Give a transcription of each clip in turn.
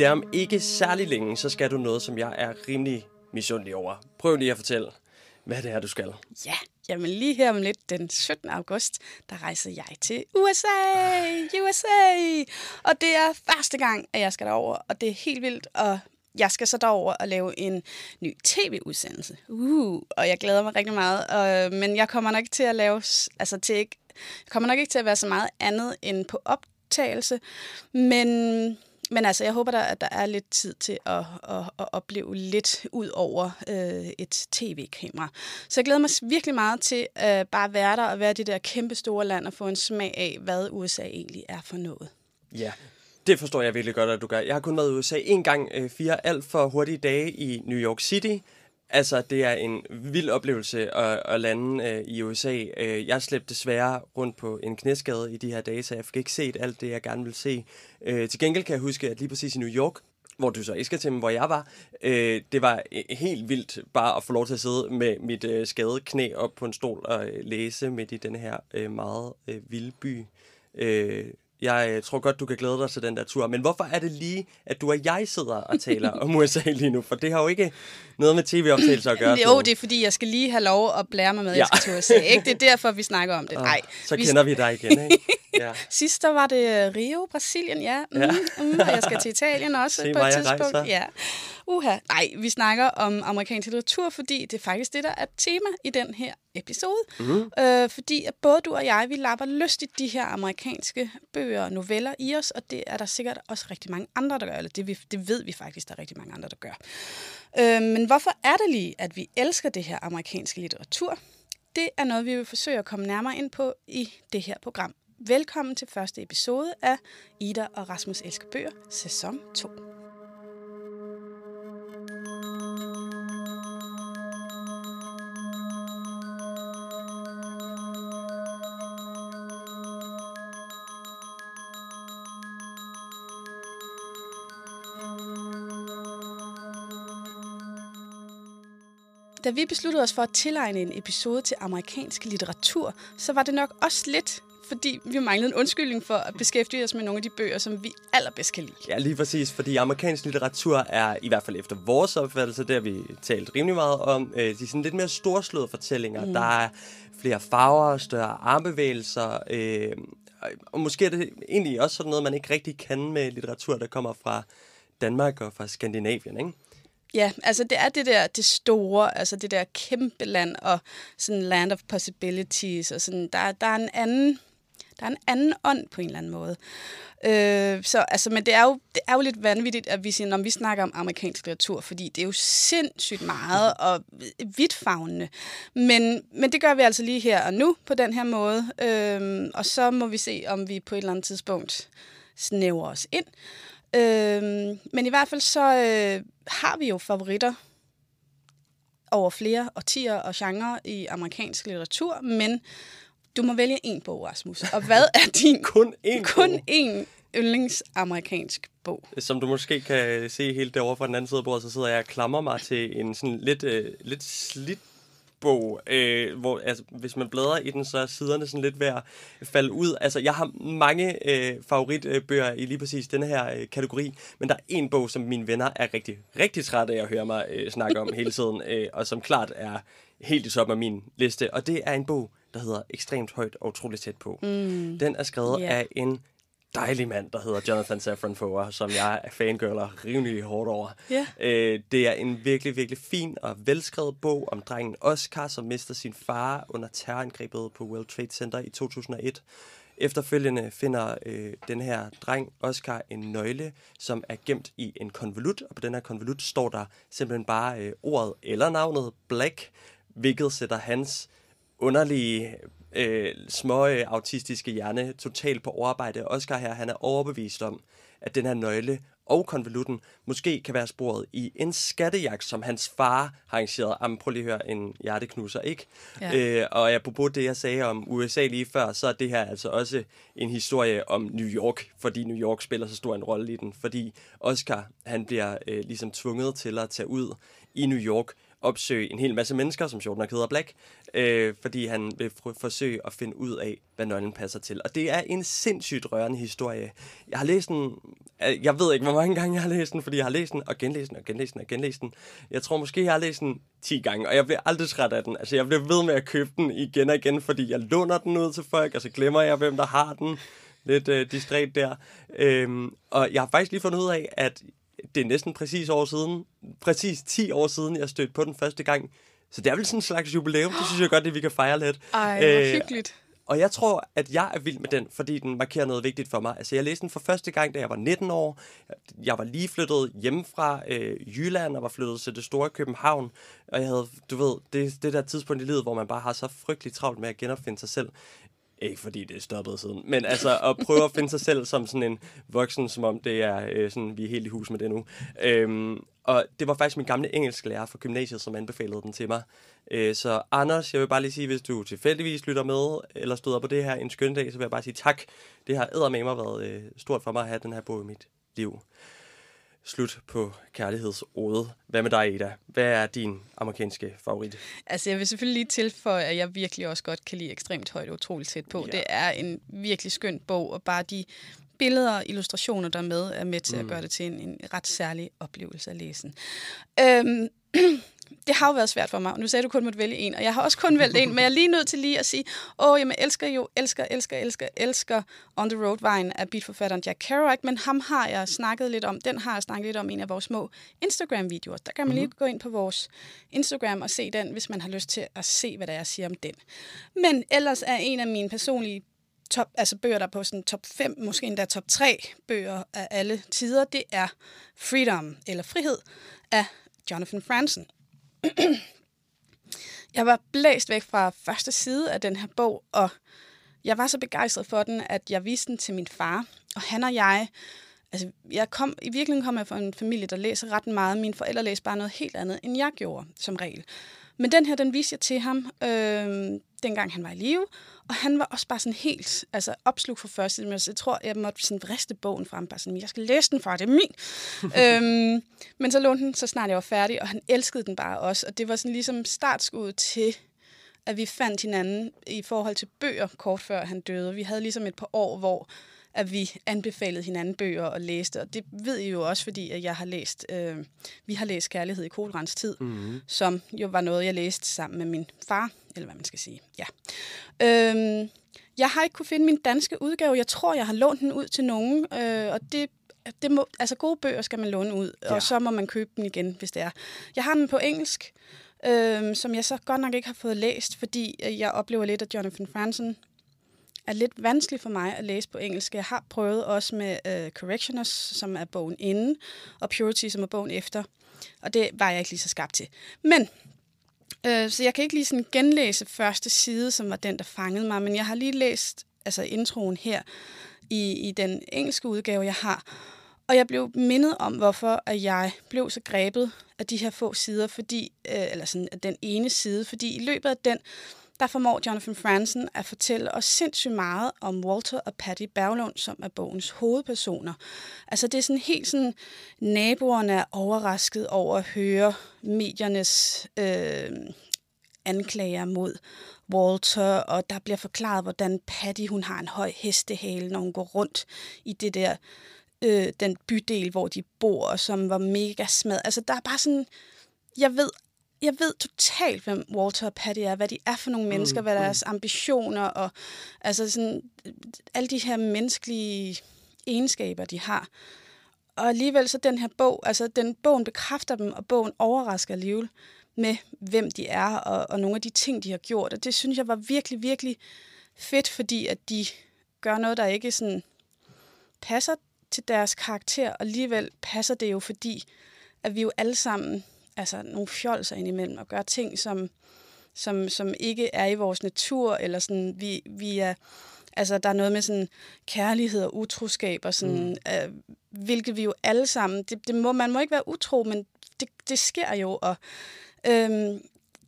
det er om ikke særlig længe, så skal du noget, som jeg er rimelig misundelig over. Prøv lige at fortælle, hvad det er, du skal. Ja, jamen lige her om lidt, den 17. august, der rejser jeg til USA, USA. Og det er første gang, at jeg skal derover, og det er helt vildt, og jeg skal så derover og lave en ny tv-udsendelse. Uh, og jeg glæder mig rigtig meget. Og, men jeg kommer nok til at lave, altså til ikke, jeg kommer nok ikke til at være så meget andet end på optagelse. Men men altså, jeg håber, der, at der er lidt tid til at, at, at opleve lidt ud over øh, et tv-kamera. Så jeg glæder mig virkelig meget til øh, bare at være der og være det der kæmpe store land og få en smag af, hvad USA egentlig er for noget. Ja, det forstår jeg virkelig godt, at du gør. Jeg har kun været i USA en gang, øh, fire alt for hurtige dage i New York City. Altså, det er en vild oplevelse at, at lande øh, i USA. Øh, jeg slæbte desværre rundt på en knæskade i de her dage, så jeg fik ikke set alt det, jeg gerne ville se. Øh, til gengæld kan jeg huske, at lige præcis i New York, hvor du så ikke skal til, hvor jeg var, øh, det var helt vildt bare at få lov til at sidde med mit øh, skadede knæ op på en stol og øh, læse midt i den her øh, meget øh, vilde by. Øh, jeg øh, tror godt, du kan glæde dig til den der tur. Men hvorfor er det lige, at du og jeg sidder og taler om USA lige nu? For det har jo ikke noget med tv-optagelser at gøre. Jo, det er fordi, jeg skal lige have lov at blære mig med, ja. jeg skal til USA. Ikke? Det er derfor, vi snakker om det. Nej. Så vi... kender vi dig igen, ikke? Ja. Sidst der var det Rio, Brasilien, ja. Mm, ja. Mm, og jeg skal til Italien også Se på et tidspunkt. Rejser. Ja. Uha. Nej, vi snakker om amerikansk litteratur, fordi det er faktisk det, der er tema i den her episode. Mm. Øh, fordi at både du og jeg, vi lapper lystigt de her amerikanske bøger og noveller i os, og det er der sikkert også rigtig mange andre, der gør. Eller det, vi, det ved vi faktisk, der er rigtig mange andre, der gør. Øh, men hvorfor er det lige, at vi elsker det her amerikanske litteratur? Det er noget, vi vil forsøge at komme nærmere ind på i det her program. Velkommen til første episode af Ida og Rasmus Elsker Bøger, sæson 2. Da vi besluttede os for at tilegne en episode til amerikansk litteratur, så var det nok også lidt fordi vi manglede en undskyldning for at beskæftige os med nogle af de bøger, som vi allerbedst kan lide. Ja, lige præcis, fordi amerikansk litteratur er, i hvert fald efter vores opfattelse, det har vi talt rimelig meget om, øh, de sådan lidt mere storslåede fortællinger. Mm. Der er flere farver, større armbevægelser, øh, og måske er det egentlig også sådan noget, man ikke rigtig kan med litteratur, der kommer fra Danmark og fra Skandinavien, ikke? Ja, altså det er det der, det store, altså det der kæmpe land og sådan land of possibilities og sådan, der, der er en anden, der er en anden ånd på en eller anden måde. Øh, så, altså, men det er, jo, det er jo lidt vanvittigt, at vi, siger, når vi snakker om amerikansk litteratur, fordi det er jo sindssygt meget og vidtfavnende. Men, men det gør vi altså lige her og nu på den her måde. Øh, og så må vi se, om vi på et eller andet tidspunkt snæver os ind. Øh, men i hvert fald så øh, har vi jo favoritter over flere årtier og genrer i amerikansk litteratur, men du må vælge en bog, Rasmus. Og hvad er din... kun én Kun én yndlingsamerikansk bog. Som du måske kan se helt derovre fra den anden side af bordet, så sidder jeg og klamrer mig til en sådan lidt, øh, lidt slidt bog, øh, hvor altså, hvis man bladrer i den, så er siderne sådan lidt ved at falde ud. Altså, jeg har mange øh, favoritbøger i lige præcis denne her øh, kategori, men der er en bog, som mine venner er rigtig, rigtig trætte af at høre mig øh, snakke om hele tiden, øh, og som klart er helt i toppen af min liste, og det er en bog, der hedder Ekstremt højt og utroligt tæt på. Mm. Den er skrevet yeah. af en dejlig mand, der hedder Jonathan Safran Foer, som jeg er fangirler rimelig hårdt over. Yeah. Øh, det er en virkelig, virkelig fin og velskrevet bog om drengen Oscar, som mister sin far under terrorangrebet på World Trade Center i 2001. Efterfølgende finder øh, den her dreng, Oscar, en nøgle, som er gemt i en konvolut, og på den her konvolut står der simpelthen bare øh, ordet eller navnet Black, hvilket sætter hans underlige øh, små øh, autistiske hjerne totalt på overarbejde. Oscar her, han er overbevist om, at den her nøgle og konvolutten måske kan være sporet i en skattejagt, som hans far har arrangeret. Jamen, prøv lige at høre en hjerteknuser, ikke? Ja. Øh, og apropos det, jeg sagde om USA lige før, så er det her altså også en historie om New York, fordi New York spiller så stor en rolle i den. Fordi Oscar, han bliver øh, ligesom tvunget til at tage ud i New York opsøge en hel masse mennesker, som sjovt nok hedder Black, øh, fordi han vil forsøge at finde ud af, hvad nøglen passer til. Og det er en sindssygt rørende historie. Jeg har læst den, jeg ved ikke, hvor mange gange jeg har læst den, fordi jeg har læst den og genlæst den og genlæst den og genlæst den. Jeg tror måske, jeg har læst den 10 gange, og jeg bliver aldrig træt af den. Altså, jeg bliver ved med at købe den igen og igen, fordi jeg låner den ud til folk, og så glemmer jeg, hvem der har den. Lidt øh, distræt der. Øhm, og jeg har faktisk lige fundet ud af, at det er næsten præcis år siden, præcis 10 år siden, jeg stødte på den første gang. Så det er vel sådan en slags jubilæum. Det synes jeg godt, at vi kan fejre lidt. Ej, hvor øh, hyggeligt. Og jeg tror, at jeg er vild med den, fordi den markerer noget vigtigt for mig. Altså, jeg læste den for første gang, da jeg var 19 år. Jeg var lige flyttet hjem fra øh, Jylland og var flyttet til det store København. Og jeg havde, du ved, det, det der tidspunkt i livet, hvor man bare har så frygteligt travlt med at genopfinde sig selv. Ikke fordi det er stoppet siden, men altså at prøve at finde sig selv som sådan en voksen, som om det er øh, sådan, vi er helt i hus med det nu. Øhm, og det var faktisk min gamle engelsklærer fra gymnasiet, som anbefalede den til mig. Øh, så Anders, jeg vil bare lige sige, hvis du tilfældigvis lytter med, eller støder på det her en skøn dag, så vil jeg bare sige tak. Det har med mig været øh, stort for mig at have den her bog i mit liv slut på kærlighedsåret. Hvad med dig, Ida? Hvad er din amerikanske favorit? Altså, jeg vil selvfølgelig lige tilføje, at jeg virkelig også godt kan lide ekstremt højt og utroligt tæt på. Ja. Det er en virkelig skøn bog, og bare de billeder og illustrationer, der er med, er med til mm. at gøre det til en, en ret særlig oplevelse at læse. Øhm, det har jo været svært for mig, og nu sagde du kun måtte vælge en, og jeg har også kun valgt en, men jeg er lige nødt til lige at sige, åh, jamen, jeg elsker jo, elsker, elsker, elsker, elsker On the Road-vejen af beatforfatteren Jack Kerouac, men ham har jeg snakket lidt om, den har jeg snakket lidt om i en af vores små Instagram-videoer. Der kan man lige mhm. gå ind på vores Instagram og se den, hvis man har lyst til at se, hvad der er, jeg siger om den. Men ellers er en af mine personlige top, altså bøger, der er på sådan top 5, måske endda top 3 bøger af alle tider, det er Freedom, eller Frihed, af Jonathan Franzen. jeg var blæst væk fra første side af den her bog, og jeg var så begejstret for den, at jeg viste den til min far. Og han og jeg, altså jeg kom, i virkeligheden kom jeg fra en familie, der læser ret meget. Mine forældre læste bare noget helt andet, end jeg gjorde som regel. Men den her, den viste jeg til ham, øh, dengang han var i live, og han var også bare sådan helt altså, opslug for første. Men jeg tror, jeg måtte sådan vriste bogen frem. Bare sådan, jeg skal læse den, far, det er min. øhm, men så lånte den, så snart jeg var færdig, og han elskede den bare også. Og det var sådan ligesom startskud til, at vi fandt hinanden i forhold til bøger, kort før han døde. Vi havde ligesom et par år, hvor at vi anbefalede hinanden bøger og læste. Og det ved I jo også, fordi at jeg har læst, øh, vi har læst Kærlighed i Kolerans tid, mm-hmm. som jo var noget, jeg læste sammen med min far, eller hvad man skal sige. Ja. Øhm, jeg har ikke kunne finde min danske udgave. Jeg tror, jeg har lånt den ud til nogen, øh, og det det må, altså gode bøger skal man låne ud, ja. og så må man købe den igen, hvis det er. Jeg har den på engelsk, øh, som jeg så godt nok ikke har fået læst, fordi jeg oplever lidt, at Jonathan Franzen er lidt vanskelig for mig at læse på engelsk. Jeg har prøvet også med uh, Correctioners, som er bogen inden, og Purity, som er bogen efter. Og det var jeg ikke lige så skarp til. Men, Øh, så jeg kan ikke lige sådan genlæse første side, som var den, der fangede mig, men jeg har lige læst altså introen her i, i den engelske udgave, jeg har. Og jeg blev mindet om, hvorfor at jeg blev så grebet af de her få sider, fordi, øh, eller sådan den ene side, fordi i løbet af den, der formår Jonathan Franzen at fortælle os sindssygt meget om Walter og Patty Berglund, som er bogens hovedpersoner. Altså det er sådan helt sådan, naboerne er overrasket over at høre mediernes øh, anklager mod Walter, og der bliver forklaret, hvordan Patty hun har en høj hestehale, når hun går rundt i det der øh, den bydel, hvor de bor, som var mega smad. Altså der er bare sådan, jeg ved jeg ved totalt, hvem Walter og Patty er, hvad de er for nogle mm, mennesker, mm, hvad deres mm. ambitioner og altså sådan, alle de her menneskelige egenskaber, de har. Og alligevel så den her bog, altså den bogen bekræfter dem, og bogen overrasker alligevel med, hvem de er, og, og nogle af de ting, de har gjort. Og det synes jeg var virkelig, virkelig fedt, fordi at de gør noget, der ikke sådan passer til deres karakter, og alligevel passer det jo, fordi at vi jo alle sammen altså, nogle fjolser indimellem og gøre ting, som, som, som ikke er i vores natur, eller sådan, vi, vi er, altså, der er noget med sådan kærlighed og utroskab, og sådan, mm. øh, hvilket vi jo alle sammen, det, det må, man må ikke være utro, men det, det sker jo, og øhm,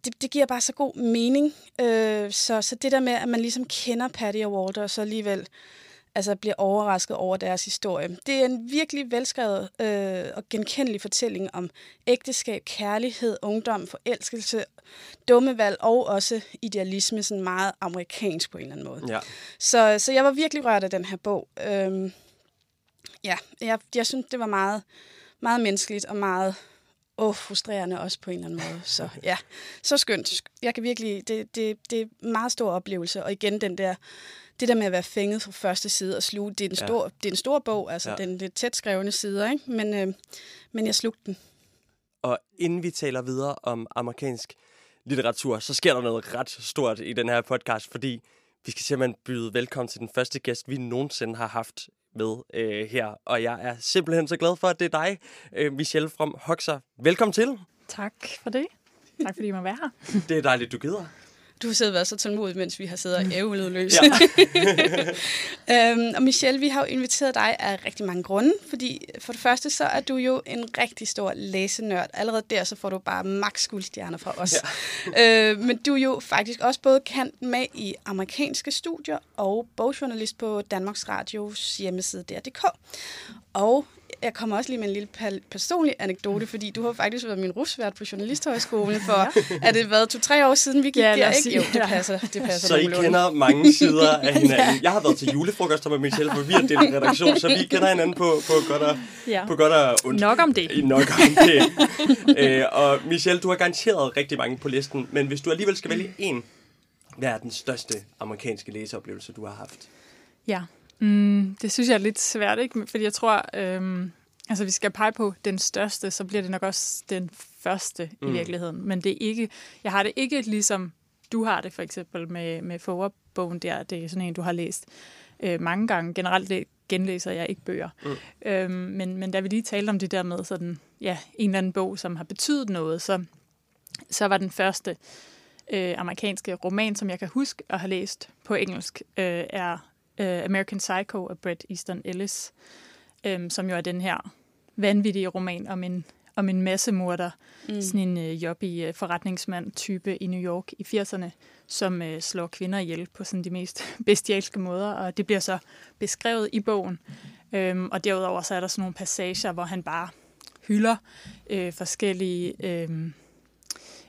det, det giver bare så god mening. Øh, så, så det der med, at man ligesom kender Patty og Walter, og så alligevel altså bliver overrasket over deres historie. Det er en virkelig velskrevet øh, og genkendelig fortælling om ægteskab, kærlighed, ungdom, forelskelse, dumme valg og også idealisme, sådan meget amerikansk på en eller anden måde. Ja. Så, så jeg var virkelig rørt af den her bog. Øhm, ja, jeg, jeg synes, det var meget, meget menneskeligt og meget åh, frustrerende også på en eller anden måde. Så ja, så skønt. Jeg kan virkelig, det, det, det er en meget stor oplevelse. Og igen, den der, det der med at være fænget fra første side og sluge, det er en Ja. stor, det er en stor bog, altså Ja. den, det er tæt skrevne sider, ikke? Men, øh, men jeg slugte den. Og inden vi taler videre om amerikansk litteratur, så sker der noget ret stort i den her podcast, fordi vi skal simpelthen byde velkommen til den første gæst, vi nogensinde har haft med øh, her. Og jeg er simpelthen så glad for, at det er dig, øh, Michelle From Hoxer. Velkommen til. Tak for det. Tak fordi I må være her. Det er dejligt, du gider. Du har siddet og været så tålmodig, mens vi har siddet og ævlet løs. Ja. øhm, og Michelle, vi har jo inviteret dig af rigtig mange grunde, fordi for det første så er du jo en rigtig stor læsenørd. Allerede der så får du bare max guldstjerner fra os. Ja. øh, men du er jo faktisk også både kendt med i amerikanske studier og bogjournalist på Danmarks Radios hjemmeside DR.dk. Og jeg kommer også lige med en lille pal- personlig anekdote, fordi du har faktisk været min rusvært på Journalisthøjskolen for, er det været to-tre år siden, vi gik Ja, ja, der, ikke? Jo, det ja. passer, det passer Så I kender mange sider af hinanden. Jeg har været til julefrokoster med Michelle, for vi har delt redaktion, så vi kender hinanden på, på godt og, Ja. på godt og ondt. Nok om det. Nok om det. øh, og Michelle, du har garanteret rigtig mange på listen, men hvis du alligevel skal vælge en, hvad er den største amerikanske læseoplevelse, du har haft? Ja. Mm, det synes jeg er lidt svært, ikke? Fordi jeg tror, øhm, altså vi skal pege på den største, så bliver det nok også den første mm. i virkeligheden. Men det er ikke, jeg har det ikke ligesom du har det for eksempel med, med Forward-bogen der. Det er sådan en, du har læst øh, mange gange. Generelt det genlæser jeg ikke bøger. Mm. Øhm, men, men da vi lige talte om det der med sådan, ja, en eller anden bog, som har betydet noget, så, så var den første øh, amerikanske roman, som jeg kan huske at have læst på engelsk, øh, er øh, American Psycho af Bret Easton Ellis, øh, som jo er den her vanvittige roman om en, om en massemorder, mm. sådan en øh, jobbig øh, forretningsmand-type i New York i 80'erne, som øh, slår kvinder ihjel på sådan de mest bestialske måder, og det bliver så beskrevet i bogen. Øhm, og derudover så er der sådan nogle passager, hvor han bare hylder øh, forskellige øh,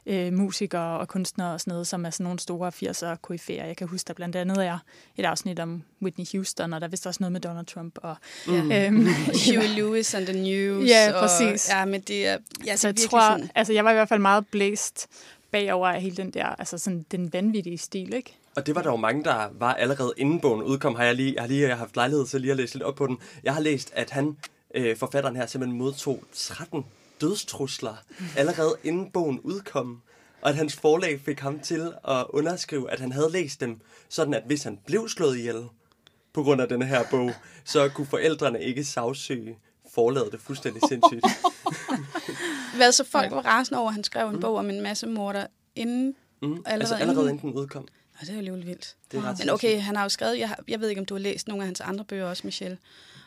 øh, musikere og kunstnere og sådan noget, som er sådan nogle store 80'er koryfærer. Jeg kan huske, der blandt andet er et afsnit om Whitney Houston, og der er vist også noget med Donald Trump. Og, Ja. øhm, Huey Lewis and the News. Ja, og, præcis. Ja, men det er, ja, så det er jeg virkelig tror, sådan, altså jeg var i hvert fald meget blæst bagover af hele den der, altså sådan den vanvittige stil, ikke? Og det var der jo mange, der var allerede inden bogen udkom. Har jeg, lige, jeg har lige haft lejlighed til lige at læse lidt op på den. Jeg har læst, at han, øh, forfatteren her, simpelthen modtog 13 dødstrusler allerede inden bogen udkom. Og at hans forlag fik ham til at underskrive, at han havde læst dem, sådan at hvis han blev slået ihjel på grund af denne her bog, så kunne forældrene ikke sagsøge forlaget det fuldstændig sindssygt. hvad så folk var rasende over, at han skrev en bog om en masse morder inden. Mm. Allerede altså allerede inden? den udkom. Nå, det er jo alligevel vildt. Det er ret Men okay, han har jo skrevet, jeg, jeg ved ikke, om du har læst nogle af hans andre bøger også, Michelle.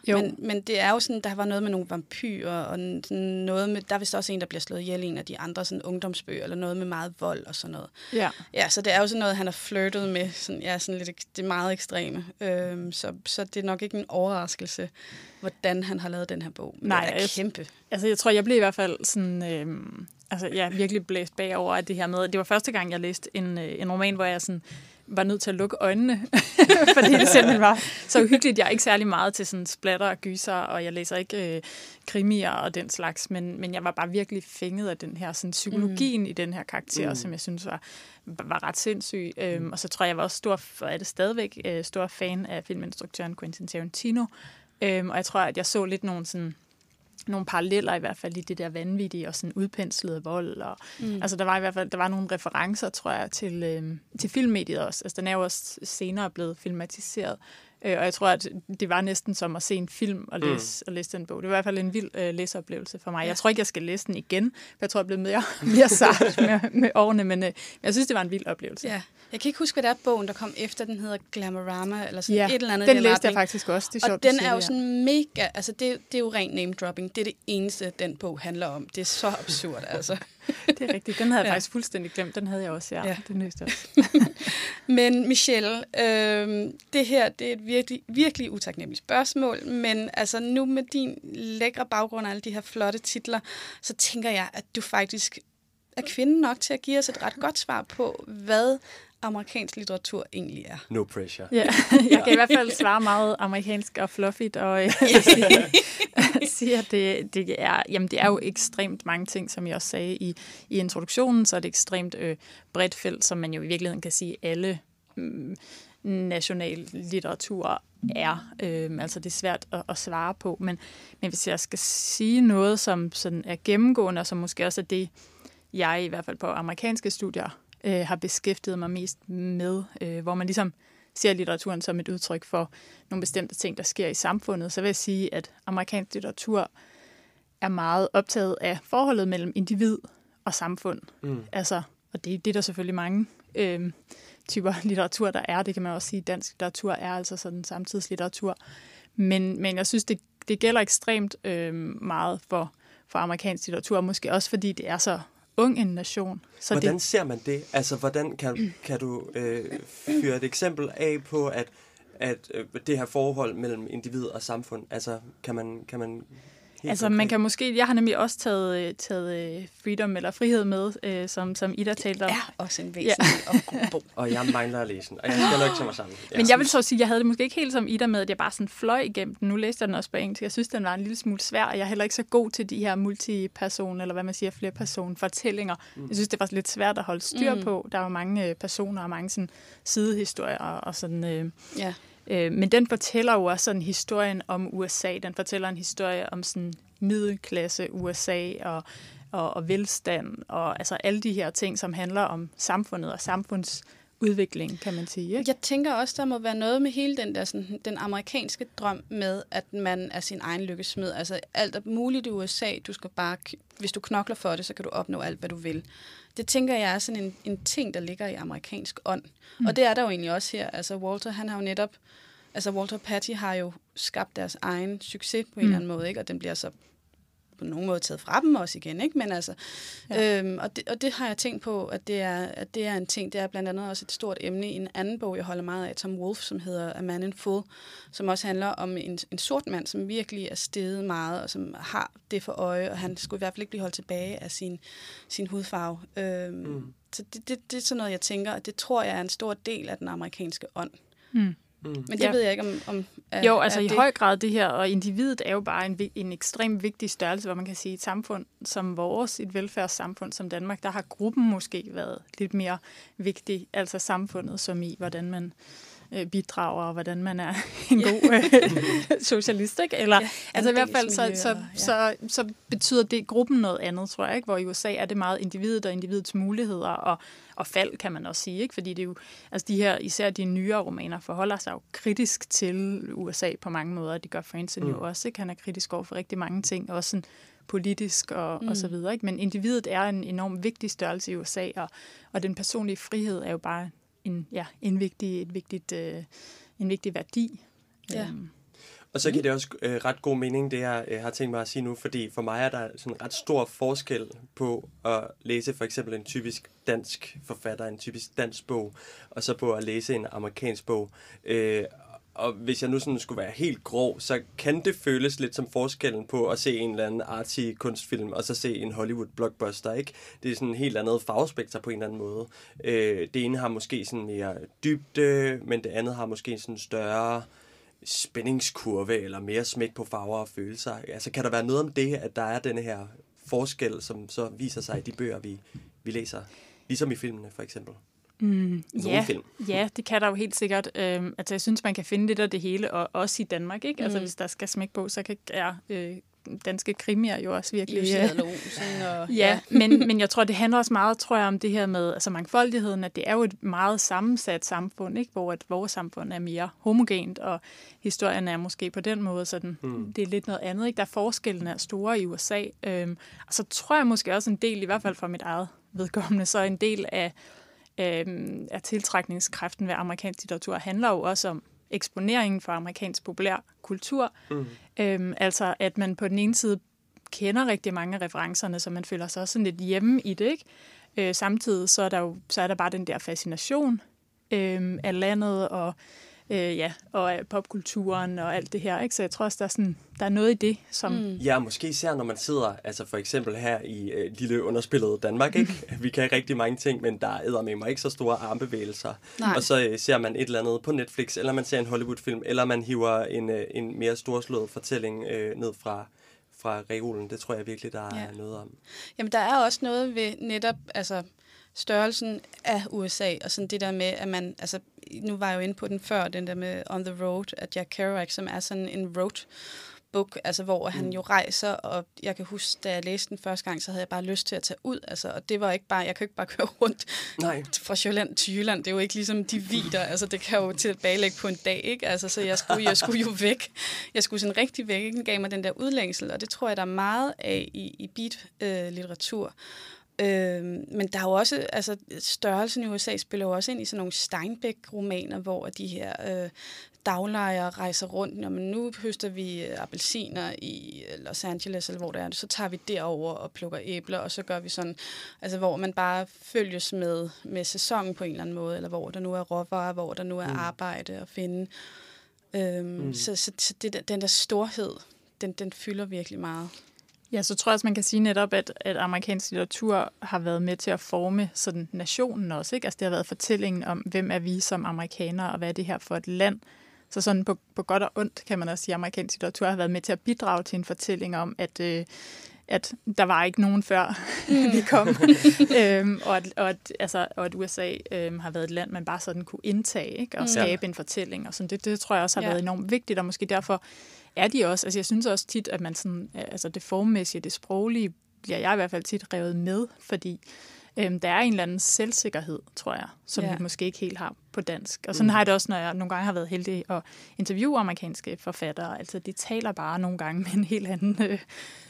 Jo. Men, men det er jo sådan, der var noget med nogle vampyrer, og sådan noget med, der er vist også en, der bliver slået ihjel i en af de andre sådan ungdomsbøger, eller noget med meget vold og sådan noget. Ja. Ja, så det er jo sådan noget, han har flirtet med, sådan, ja, sådan lidt, det er meget ekstreme. Øhm, så, så det er nok ikke en overraskelse, hvordan han har lavet den her bog. Men Nej, det er jeg- kæmpe. Altså, jeg tror, jeg blev i hvert fald sådan... Øhm, altså, jeg er virkelig blæst bagover af det her med... Det var første gang, jeg læste en, øh, en roman, hvor jeg sådan var nødt til at lukke øjnene, fordi det simpelthen var så uhyggeligt. Jeg er ikke særlig meget til sådan splatter og gyser, og jeg læser ikke øh, krimier og den slags, men, men jeg var bare virkelig fænget af den her sådan, psykologien mm. i den her karakter, mm. som jeg synes var, var ret sindssyg. Øhm, og så tror jeg, jeg var også stor, og er det stadigvæk, øh, stor fan af filminstruktøren Quentin Tarantino. Øhm, og jeg tror, at jeg så lidt nogle sådan nogle paralleller i hvert fald i det der vanvittige og sådan udpenslede vold. Og, mm. Altså der var i hvert fald der var nogle referencer, tror jeg, til, øh, til filmmediet også. Altså den er jo også senere blevet filmatiseret. Øh, og jeg tror, at det var næsten som at se en film og læse, mm. og læse den bog. Det var i hvert fald en vild øh, læseoplevelse for mig. Ja. Jeg tror ikke, jeg skal læse den igen, for jeg tror, jeg er blevet mere, mere sart med, med årene, men øh, jeg synes, det var en vild oplevelse. Ja. Jeg kan ikke huske, hvad det er bogen, der kom efter. Den hedder Glamorama, eller sådan Ja, et eller andet. den den læste jeg retning. faktisk også. Det er sjovt, Og den er jo sådan mega, altså det, det er jo ren name dropping. Det er det eneste, den bog handler om. Det er så absurd, altså. det er rigtigt. Den havde jeg ja. faktisk fuldstændig glemt. Den havde jeg også, ja. ja. Det nøste også. men Michelle, øh, det her det er et virkelig, virkelig utaknemmeligt spørgsmål, men altså nu med din lækre baggrund og alle de her flotte titler, så tænker jeg, at du faktisk er kvinden nok til at give os et ret godt svar på, hvad amerikansk litteratur egentlig er. No pressure. Ja, jeg kan i hvert fald svare meget amerikansk og fluffigt, og jeg siger, at det, det, er, jamen, det er jo ekstremt mange ting, som jeg også sagde i, i introduktionen, så er det ekstremt øh, bredt felt, som man jo i virkeligheden kan sige, alle mm, national litteratur er. Øh, altså det er svært at, at svare på, men, men hvis jeg skal sige noget, som sådan er gennemgående, og som måske også er det, jeg i hvert fald på amerikanske studier øh, har beskæftiget mig mest med, øh, hvor man ligesom ser litteraturen som et udtryk for nogle bestemte ting, der sker i samfundet, så vil jeg sige, at amerikansk litteratur er meget optaget af forholdet mellem individ og samfund. Mm. Altså, og det, det er der selvfølgelig mange øh, typer litteratur, der er. Det kan man også sige, dansk litteratur er altså sådan samtidslitteratur. Men, men jeg synes, det, det gælder ekstremt øh, meget for, for amerikansk litteratur, måske også fordi det er så ung en nation. Så hvordan det... ser man det? Altså, hvordan kan, kan du øh, fyre et eksempel af på, at, at øh, det her forhold mellem individ og samfund, altså, kan man, kan man Helt altså okay. man kan måske, jeg har nemlig også taget, øh, taget øh, freedom eller frihed med, øh, som, som Ida talte om. Det er også en væsentlig ja. og bog. og jeg mangler at læse den, og jeg skal nok tage mig sammen. Jeg Men jeg vil så sige, at jeg havde det måske ikke helt som Ida med, at jeg bare sådan fløj igennem den. Nu læste jeg den også på engelsk. Jeg synes, den var en lille smule svær, og jeg er heller ikke så god til de her multiperson, eller hvad man siger, flere person fortællinger. Mm. Jeg synes, det var lidt svært at holde styr mm. på. Der var mange personer og mange sådan, sidehistorier og sådan... Øh, ja Øh, men den fortæller jo også sådan historien om USA. Den fortæller en historie om sådan middelklasse USA og, og, og velstand og altså alle de her ting, som handler om samfundet og samfunds udvikling, kan man sige. Ikke? Jeg tænker også, der må være noget med hele den der sådan, den amerikanske drøm med, at man er sin egen lykkesmed. Altså alt er muligt i USA. Du skal bare, hvis du knokler for det, så kan du opnå alt, hvad du vil. Det tænker jeg er sådan en, en ting, der ligger i amerikansk ånd. Mm. Og det er der jo egentlig også her. Altså Walter, han har jo netop, altså Walter Patty har jo skabt deres egen succes på en mm. eller anden måde, ikke? og den bliver så på nogen måde taget fra dem også igen, ikke? Men altså, ja. øhm, og, det, og det har jeg tænkt på, at det, er, at det er en ting, det er blandt andet også et stort emne i en anden bog, jeg holder meget af, Tom Wolfe, som hedder A Man in Full, som også handler om en, en sort mand, som virkelig er steget meget, og som har det for øje, og han skulle i hvert fald ikke blive holdt tilbage af sin, sin hudfarve. Øhm, mm. Så det, det, det er sådan noget, jeg tænker, og det tror jeg er en stor del af den amerikanske ånd. Mm. Mm. Men det ja. ved jeg ikke, om... om er, jo, altså er i det... høj grad det her, og individet er jo bare en, en ekstremt vigtig størrelse, hvor man kan sige, et samfund som vores, et velfærdssamfund som Danmark, der har gruppen måske været lidt mere vigtig, altså samfundet som i, hvordan man øh, bidrager, og hvordan man er en god øh, socialist, ikke? Eller, ja, altså i hvert fald, så, så, ja. så, så betyder det gruppen noget andet, tror jeg, ikke? Hvor i USA er det meget individet og individets muligheder, og, og fald, kan man også sige, ikke? Fordi det er jo, altså de her, især de nyere romaner, forholder sig jo kritisk til USA på mange måder, det gør Franzen mm. jo også, ikke? Han er kritisk over for rigtig mange ting, også sådan politisk og, mm. og så videre, ikke? Men individet er en enorm vigtig størrelse i USA, og, og den personlige frihed er jo bare en, ja, en, vigtig, et vigtigt, øh, en vigtig værdi. Ja. Øhm. Og så giver det også øh, ret god mening, det jeg øh, har tænkt mig at sige nu, fordi for mig er der sådan en ret stor forskel på at læse for eksempel en typisk dansk forfatter, en typisk dansk bog, og så på at læse en amerikansk bog. Øh, og hvis jeg nu sådan skulle være helt grov, så kan det føles lidt som forskellen på at se en eller anden arty kunstfilm, og så se en Hollywood blockbuster, ikke? Det er sådan en helt andet farvespektrum på en eller anden måde. Øh, det ene har måske sådan mere dybde, men det andet har måske sådan en større spændingskurve, eller mere smæk på farver og følelser. Altså kan der være noget om det, at der er denne her forskel, som så viser sig i de bøger, vi, vi læser? Ligesom i filmene, for eksempel. Mm, ja, film. ja, det kan der jo helt sikkert. Øhm, altså, jeg synes, man kan finde lidt af det hele, og også i Danmark. Ikke? Altså, mm. Altså, hvis der skal smæk på, så kan ja, øh, danske krimier jo også virkelig... Ja, og, ja, ja. men, men jeg tror, det handler også meget tror jeg, om det her med altså mangfoldigheden, at det er jo et meget sammensat samfund, ikke? hvor at vores samfund er mere homogent, og historien er måske på den måde sådan, mm. det er lidt noget andet. Ikke? Der er forskellen er store i USA. Øhm, og så tror jeg måske også en del, i hvert fald for mit eget vedkommende, så en del af øh, af tiltrækningskraften ved amerikansk litteratur handler jo også om eksponeringen for amerikansk populær kultur. Mm. Øhm, altså at man på den ene side kender rigtig mange af referencerne, så man føler sig også sådan lidt hjemme i det, ikke? Øh, samtidig så er, der jo, så er der bare den der fascination øh, af landet og øh, ja, og af popkulturen og alt det her. Ikke? Så jeg tror også, der er, sådan, der er noget i det, som... Mm. Ja, måske især når man sidder, altså for eksempel her i øh, lille underspillet Danmark, ikke? vi kan rigtig mange ting, men der er med mig ikke så store armbevægelser. Nej. Og så øh, ser man et eller andet på Netflix, eller man ser en Hollywood-film, eller man hiver en, øh, en mere storslået fortælling øh, ned fra fra reolen. Det tror jeg virkelig, der ja. er noget om. Jamen, der er også noget ved netop, altså størrelsen af USA, og sådan det der med, at man, altså, nu var jeg jo inde på den før, den der med On the Road af Jack Kerouac, som er sådan en road book, altså hvor han mm. jo rejser, og jeg kan huske, da jeg læste den første gang, så havde jeg bare lyst til at tage ud, altså, og det var ikke bare, jeg kan ikke bare køre rundt Nej. fra Sjælland til Jylland, det er jo ikke ligesom de vider, altså det kan jo tilbagelægge på en dag, ikke? Altså, så jeg skulle, jeg skulle jo væk, jeg skulle sådan rigtig væk, ikke? Den gav mig den der udlængsel, og det tror jeg, der er meget af i, i beat-litteratur. Øh, Øh, men der er jo også, altså størrelsen i USA spiller jo også ind i sådan nogle Steinbeck-romaner, hvor de her øh, daglejere rejser rundt, når man nu høster vi øh, appelsiner i øh, Los Angeles, eller hvor det er, så tager vi derover og plukker æbler, og så gør vi sådan, altså hvor man bare følges med, med sæsonen på en eller anden måde, eller hvor der nu er råvarer, hvor der nu er mm. arbejde at finde. Øhm, mm. Så, så, så det, den der storhed, den, den fylder virkelig meget. Ja, så tror jeg også, man kan sige netop, at, at amerikansk litteratur har været med til at forme sådan nationen også. Ikke? Altså det har været fortællingen om, hvem er vi som amerikanere, og hvad er det her for et land. Så sådan på, på godt og ondt kan man også sige, at amerikansk litteratur har været med til at bidrage til en fortælling om, at, øh, at der var ikke nogen før mm. vi kom. øhm, og, at, og, at, altså, og at USA øhm, har været et land, man bare sådan kunne indtage ikke? og mm. skabe ja. en fortælling. Og sådan. Det, det tror jeg også har ja. været enormt vigtigt, og måske derfor er de også. Altså jeg synes også tit, at man sådan, altså det formmæssige, det sproglige, bliver jeg i hvert fald tit revet med, fordi øhm, der er en eller anden selvsikkerhed, tror jeg, som ja. vi måske ikke helt har på dansk. Og sådan mm. har jeg det også, når jeg nogle gange har været heldig at interviewe amerikanske forfattere. Altså de taler bare nogle gange med en helt anden øh,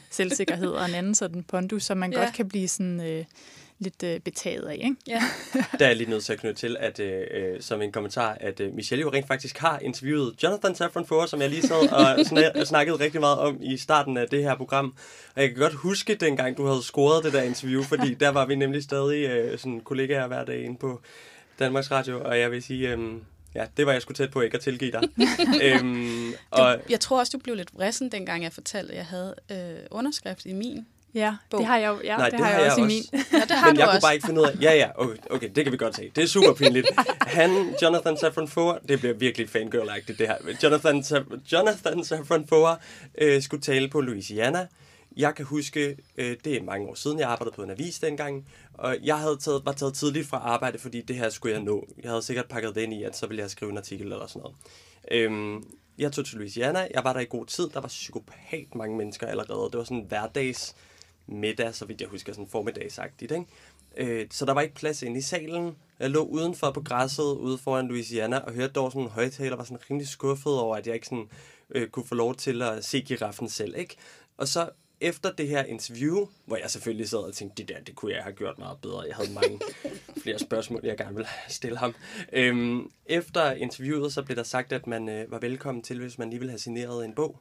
selvsikkerhed og en anden sådan pondus, som man ja. godt kan blive sådan... Øh, lidt øh, betaget af. Ikke? Ja. der er lige nødt til at knytte til, at øh, øh, som en kommentar, at øh, Michelle jo rent faktisk har interviewet Jonathan Safran Foer, som jeg lige sad og snak- snakkede rigtig meget om i starten af det her program. Og jeg kan godt huske dengang, du havde scoret det der interview, fordi der var vi nemlig stadig øh, sådan kollegaer hver dag inde på Danmarks Radio, og jeg vil sige... Øh, Ja, det var jeg skulle tæt på ikke at tilgive dig. øhm, og... Du, jeg tror også, du blev lidt vrissen, dengang jeg fortalte, at jeg havde øh, underskrift i min Ja, bog. det har jeg jo ja, Nej, det, det har jeg, jeg også, også i min. Ja, det har Men du jeg også. kunne bare ikke finde ud af... Ja, ja, okay, okay, det kan vi godt se. Det er super pinligt. Han, Jonathan Safran Foer, det bliver virkelig fangirl-agtigt det her. Jonathan, Jonathan Safran Foer øh, skulle tale på Louisiana. Jeg kan huske, øh, det er mange år siden, jeg arbejdede på en avis dengang, og jeg havde taget, var taget tidligt fra arbejde, fordi det her skulle jeg nå. Jeg havde sikkert pakket det ind i, at så ville jeg skrive en artikel eller sådan noget. Øhm, jeg tog til Louisiana, jeg var der i god tid, der var psykopat mange mennesker allerede. Det var sådan en hverdags middag, så vidt jeg husker, sådan formiddagsagtigt. Ikke? Øh, så der var ikke plads inde i salen. Jeg lå udenfor på græsset ude foran Louisiana og hørte dog sådan en højtaler, var sådan rimelig skuffet over, at jeg ikke sådan, øh, kunne få lov til at se giraffen selv. Ikke? Og så efter det her interview, hvor jeg selvfølgelig sad og tænkte, det der, det kunne jeg have gjort meget bedre. Jeg havde mange flere spørgsmål, jeg gerne ville stille ham. Øhm, efter interviewet, så blev der sagt, at man øh, var velkommen til, hvis man lige ville have signeret en bog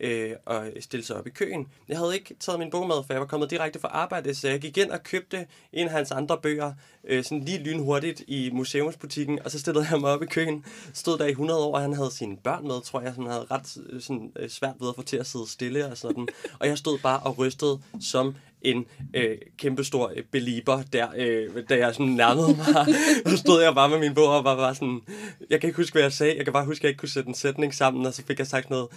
øh, og stille sig op i køen. Jeg havde ikke taget min bog med, for jeg var kommet direkte fra arbejde, så jeg gik ind og købte en af hans andre bøger, øh, sådan lige lynhurtigt i museumsbutikken, og så stillede jeg mig op i køen. Stod der i 100 år, og han havde sine børn med, tror jeg, som havde ret øh, sådan, øh, svært ved at få til at sidde stille og sådan. Og jeg stod bare og rystede som en øh, kæmpestor øh, belieber der, øh, da jeg sådan nærmede mig. så stod jeg bare med min bog og var bare sådan, jeg kan ikke huske, hvad jeg sagde, jeg kan bare huske, at jeg ikke kunne sætte en sætning sammen, og så fik jeg sagt noget,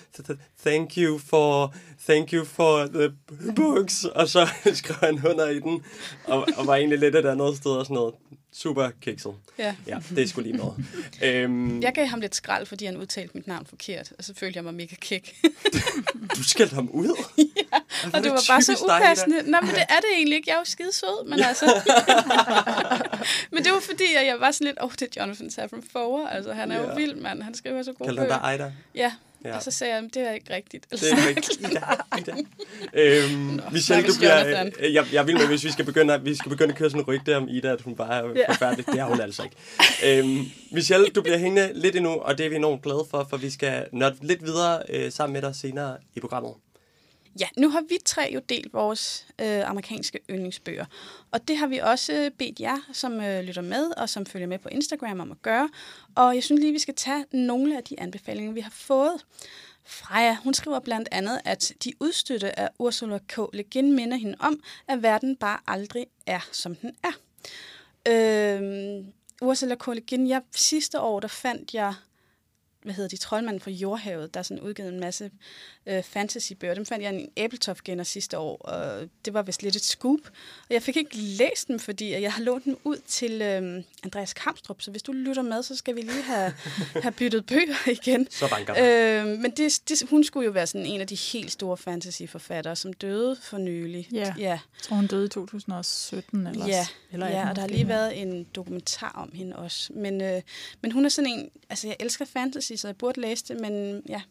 thank you for, thank you for the books, og så skrev han under i den, og, og var egentlig lidt et andet sted og sådan noget super kikset. Ja. ja, det er sgu lige noget. øhm, jeg gav ham lidt skrald, fordi han udtalte mit navn forkert, og så følte jeg mig mega kik. du skældte ham ud? ja, og det, det var bare så upassende. Nå, men det er det egentlig ikke. Jeg er jo skide sød, men altså... men det var fordi, at jeg var sådan lidt, åh, oh, det er Jonathan Safran Foer. Altså, han er yeah. jo vild, mand. Han skriver så gode Kaldte han dig Ida? Ja, Ja. Og så sagde jeg, det er ikke rigtigt. Det er ikke rigtigt. Ida, Ida. øhm, Nå, Michelle, du bliver, øh, jeg, jeg vil med, hvis vi skal begynde, vi skal begynde at køre sådan en rygte om Ida, at hun bare er ja. forfærdelig. Det er hun altså ikke. øhm, Michelle, du bliver hængende lidt endnu, og det er vi enormt glade for, for vi skal nørde lidt videre øh, sammen med dig senere i programmet. Ja, nu har vi tre jo delt vores øh, amerikanske yndlingsbøger. Og det har vi også bedt jer, som øh, lytter med og som følger med på Instagram om at gøre. Og jeg synes lige, vi skal tage nogle af de anbefalinger, vi har fået. Freja, hun skriver blandt andet, at de udstøtte af Ursula K. Le Guin minder hende om, at verden bare aldrig er, som den er. Øh, Ursula K. Le Guin, jeg, sidste år, der fandt jeg hvad hedder de, Troldmanden fra Jordhavet, der er sådan udgivet en masse øh, fantasybøger. Dem fandt jeg en Æbletoft sidste år, og det var vist lidt et scoop. Og jeg fik ikke læst dem, fordi jeg har lånt dem ud til øh, Andreas Kamstrup, så hvis du lytter med, så skal vi lige have, have byttet bøger igen. Så banker øh, Men det, det, hun skulle jo være sådan en af de helt store fantasyforfattere, som døde for nylig. Ja, ja. jeg tror hun døde i 2017 eller Ja, eller ja og der har lige været en dokumentar om hende også. Men, øh, men hun er sådan en, altså jeg elsker fantasy, så jeg burde læse det, men ja.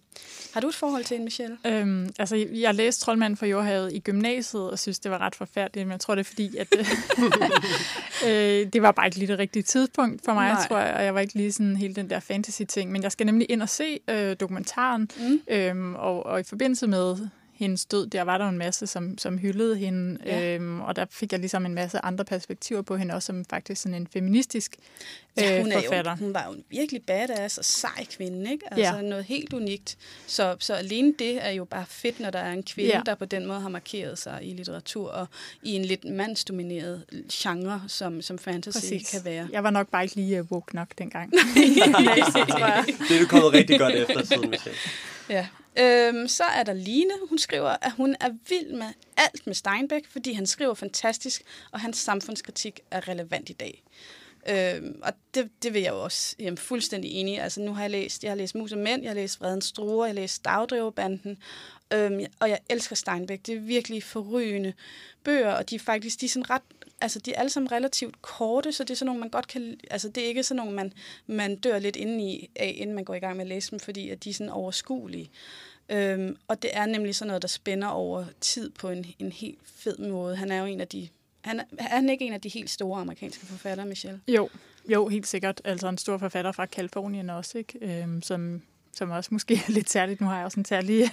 Har du et forhold til hende, Michelle? Øhm, altså, jeg læste Troldmanden fra Jordhavet i gymnasiet, og synes, det var ret forfærdeligt, men jeg tror, det er fordi, at øh, det var bare ikke lige det rigtige tidspunkt for mig, Nej. tror jeg, og jeg var ikke lige sådan hele den der fantasy-ting. Men jeg skal nemlig ind og se øh, dokumentaren, mm. øhm, og, og i forbindelse med hendes død, der var der en masse, som, som hyldede hende, ja. øhm, og der fik jeg ligesom en masse andre perspektiver på hende, også som faktisk sådan en feministisk øh, ja, hun forfatter. Er jo, hun var jo en virkelig badass og sej kvinde, ikke? Altså ja. noget helt unikt. Så, så alene det er jo bare fedt, når der er en kvinde, ja. der på den måde har markeret sig i litteratur, og i en lidt mandsdomineret genre, som, som fantasy Præcis. kan være. Jeg var nok bare ikke lige uh, woke nok dengang. det er du kommet rigtig godt efter siden, Michelle. Ja. Øhm, så er der Line. Hun skriver, at hun er vild med alt med Steinbeck, fordi han skriver fantastisk, og hans samfundskritik er relevant i dag. Øhm, og det, det vil jeg jo også jamen, fuldstændig enig i. Altså, nu har jeg læst, jeg har læst Mus og Mænd, jeg har læst Vredens Struer, jeg har læst Dagdriverbanden, øhm, og jeg elsker Steinbeck. Det er virkelig forrygende bøger, og de er faktisk de er sådan ret altså de er alle sammen relativt korte, så det er sådan nogle, man godt kan, altså det er ikke sådan nogle, man, man dør lidt indeni af, inden man går i gang med at læse dem, fordi at de er sådan overskuelige. Øhm, og det er nemlig sådan noget, der spænder over tid på en, en helt fed måde. Han er jo en af de, han er, han er ikke en af de helt store amerikanske forfattere, Michelle? Jo, jo, helt sikkert. Altså en stor forfatter fra Kalifornien også, ikke? Øhm, som som også måske er lidt særligt. Nu har jeg også en særlig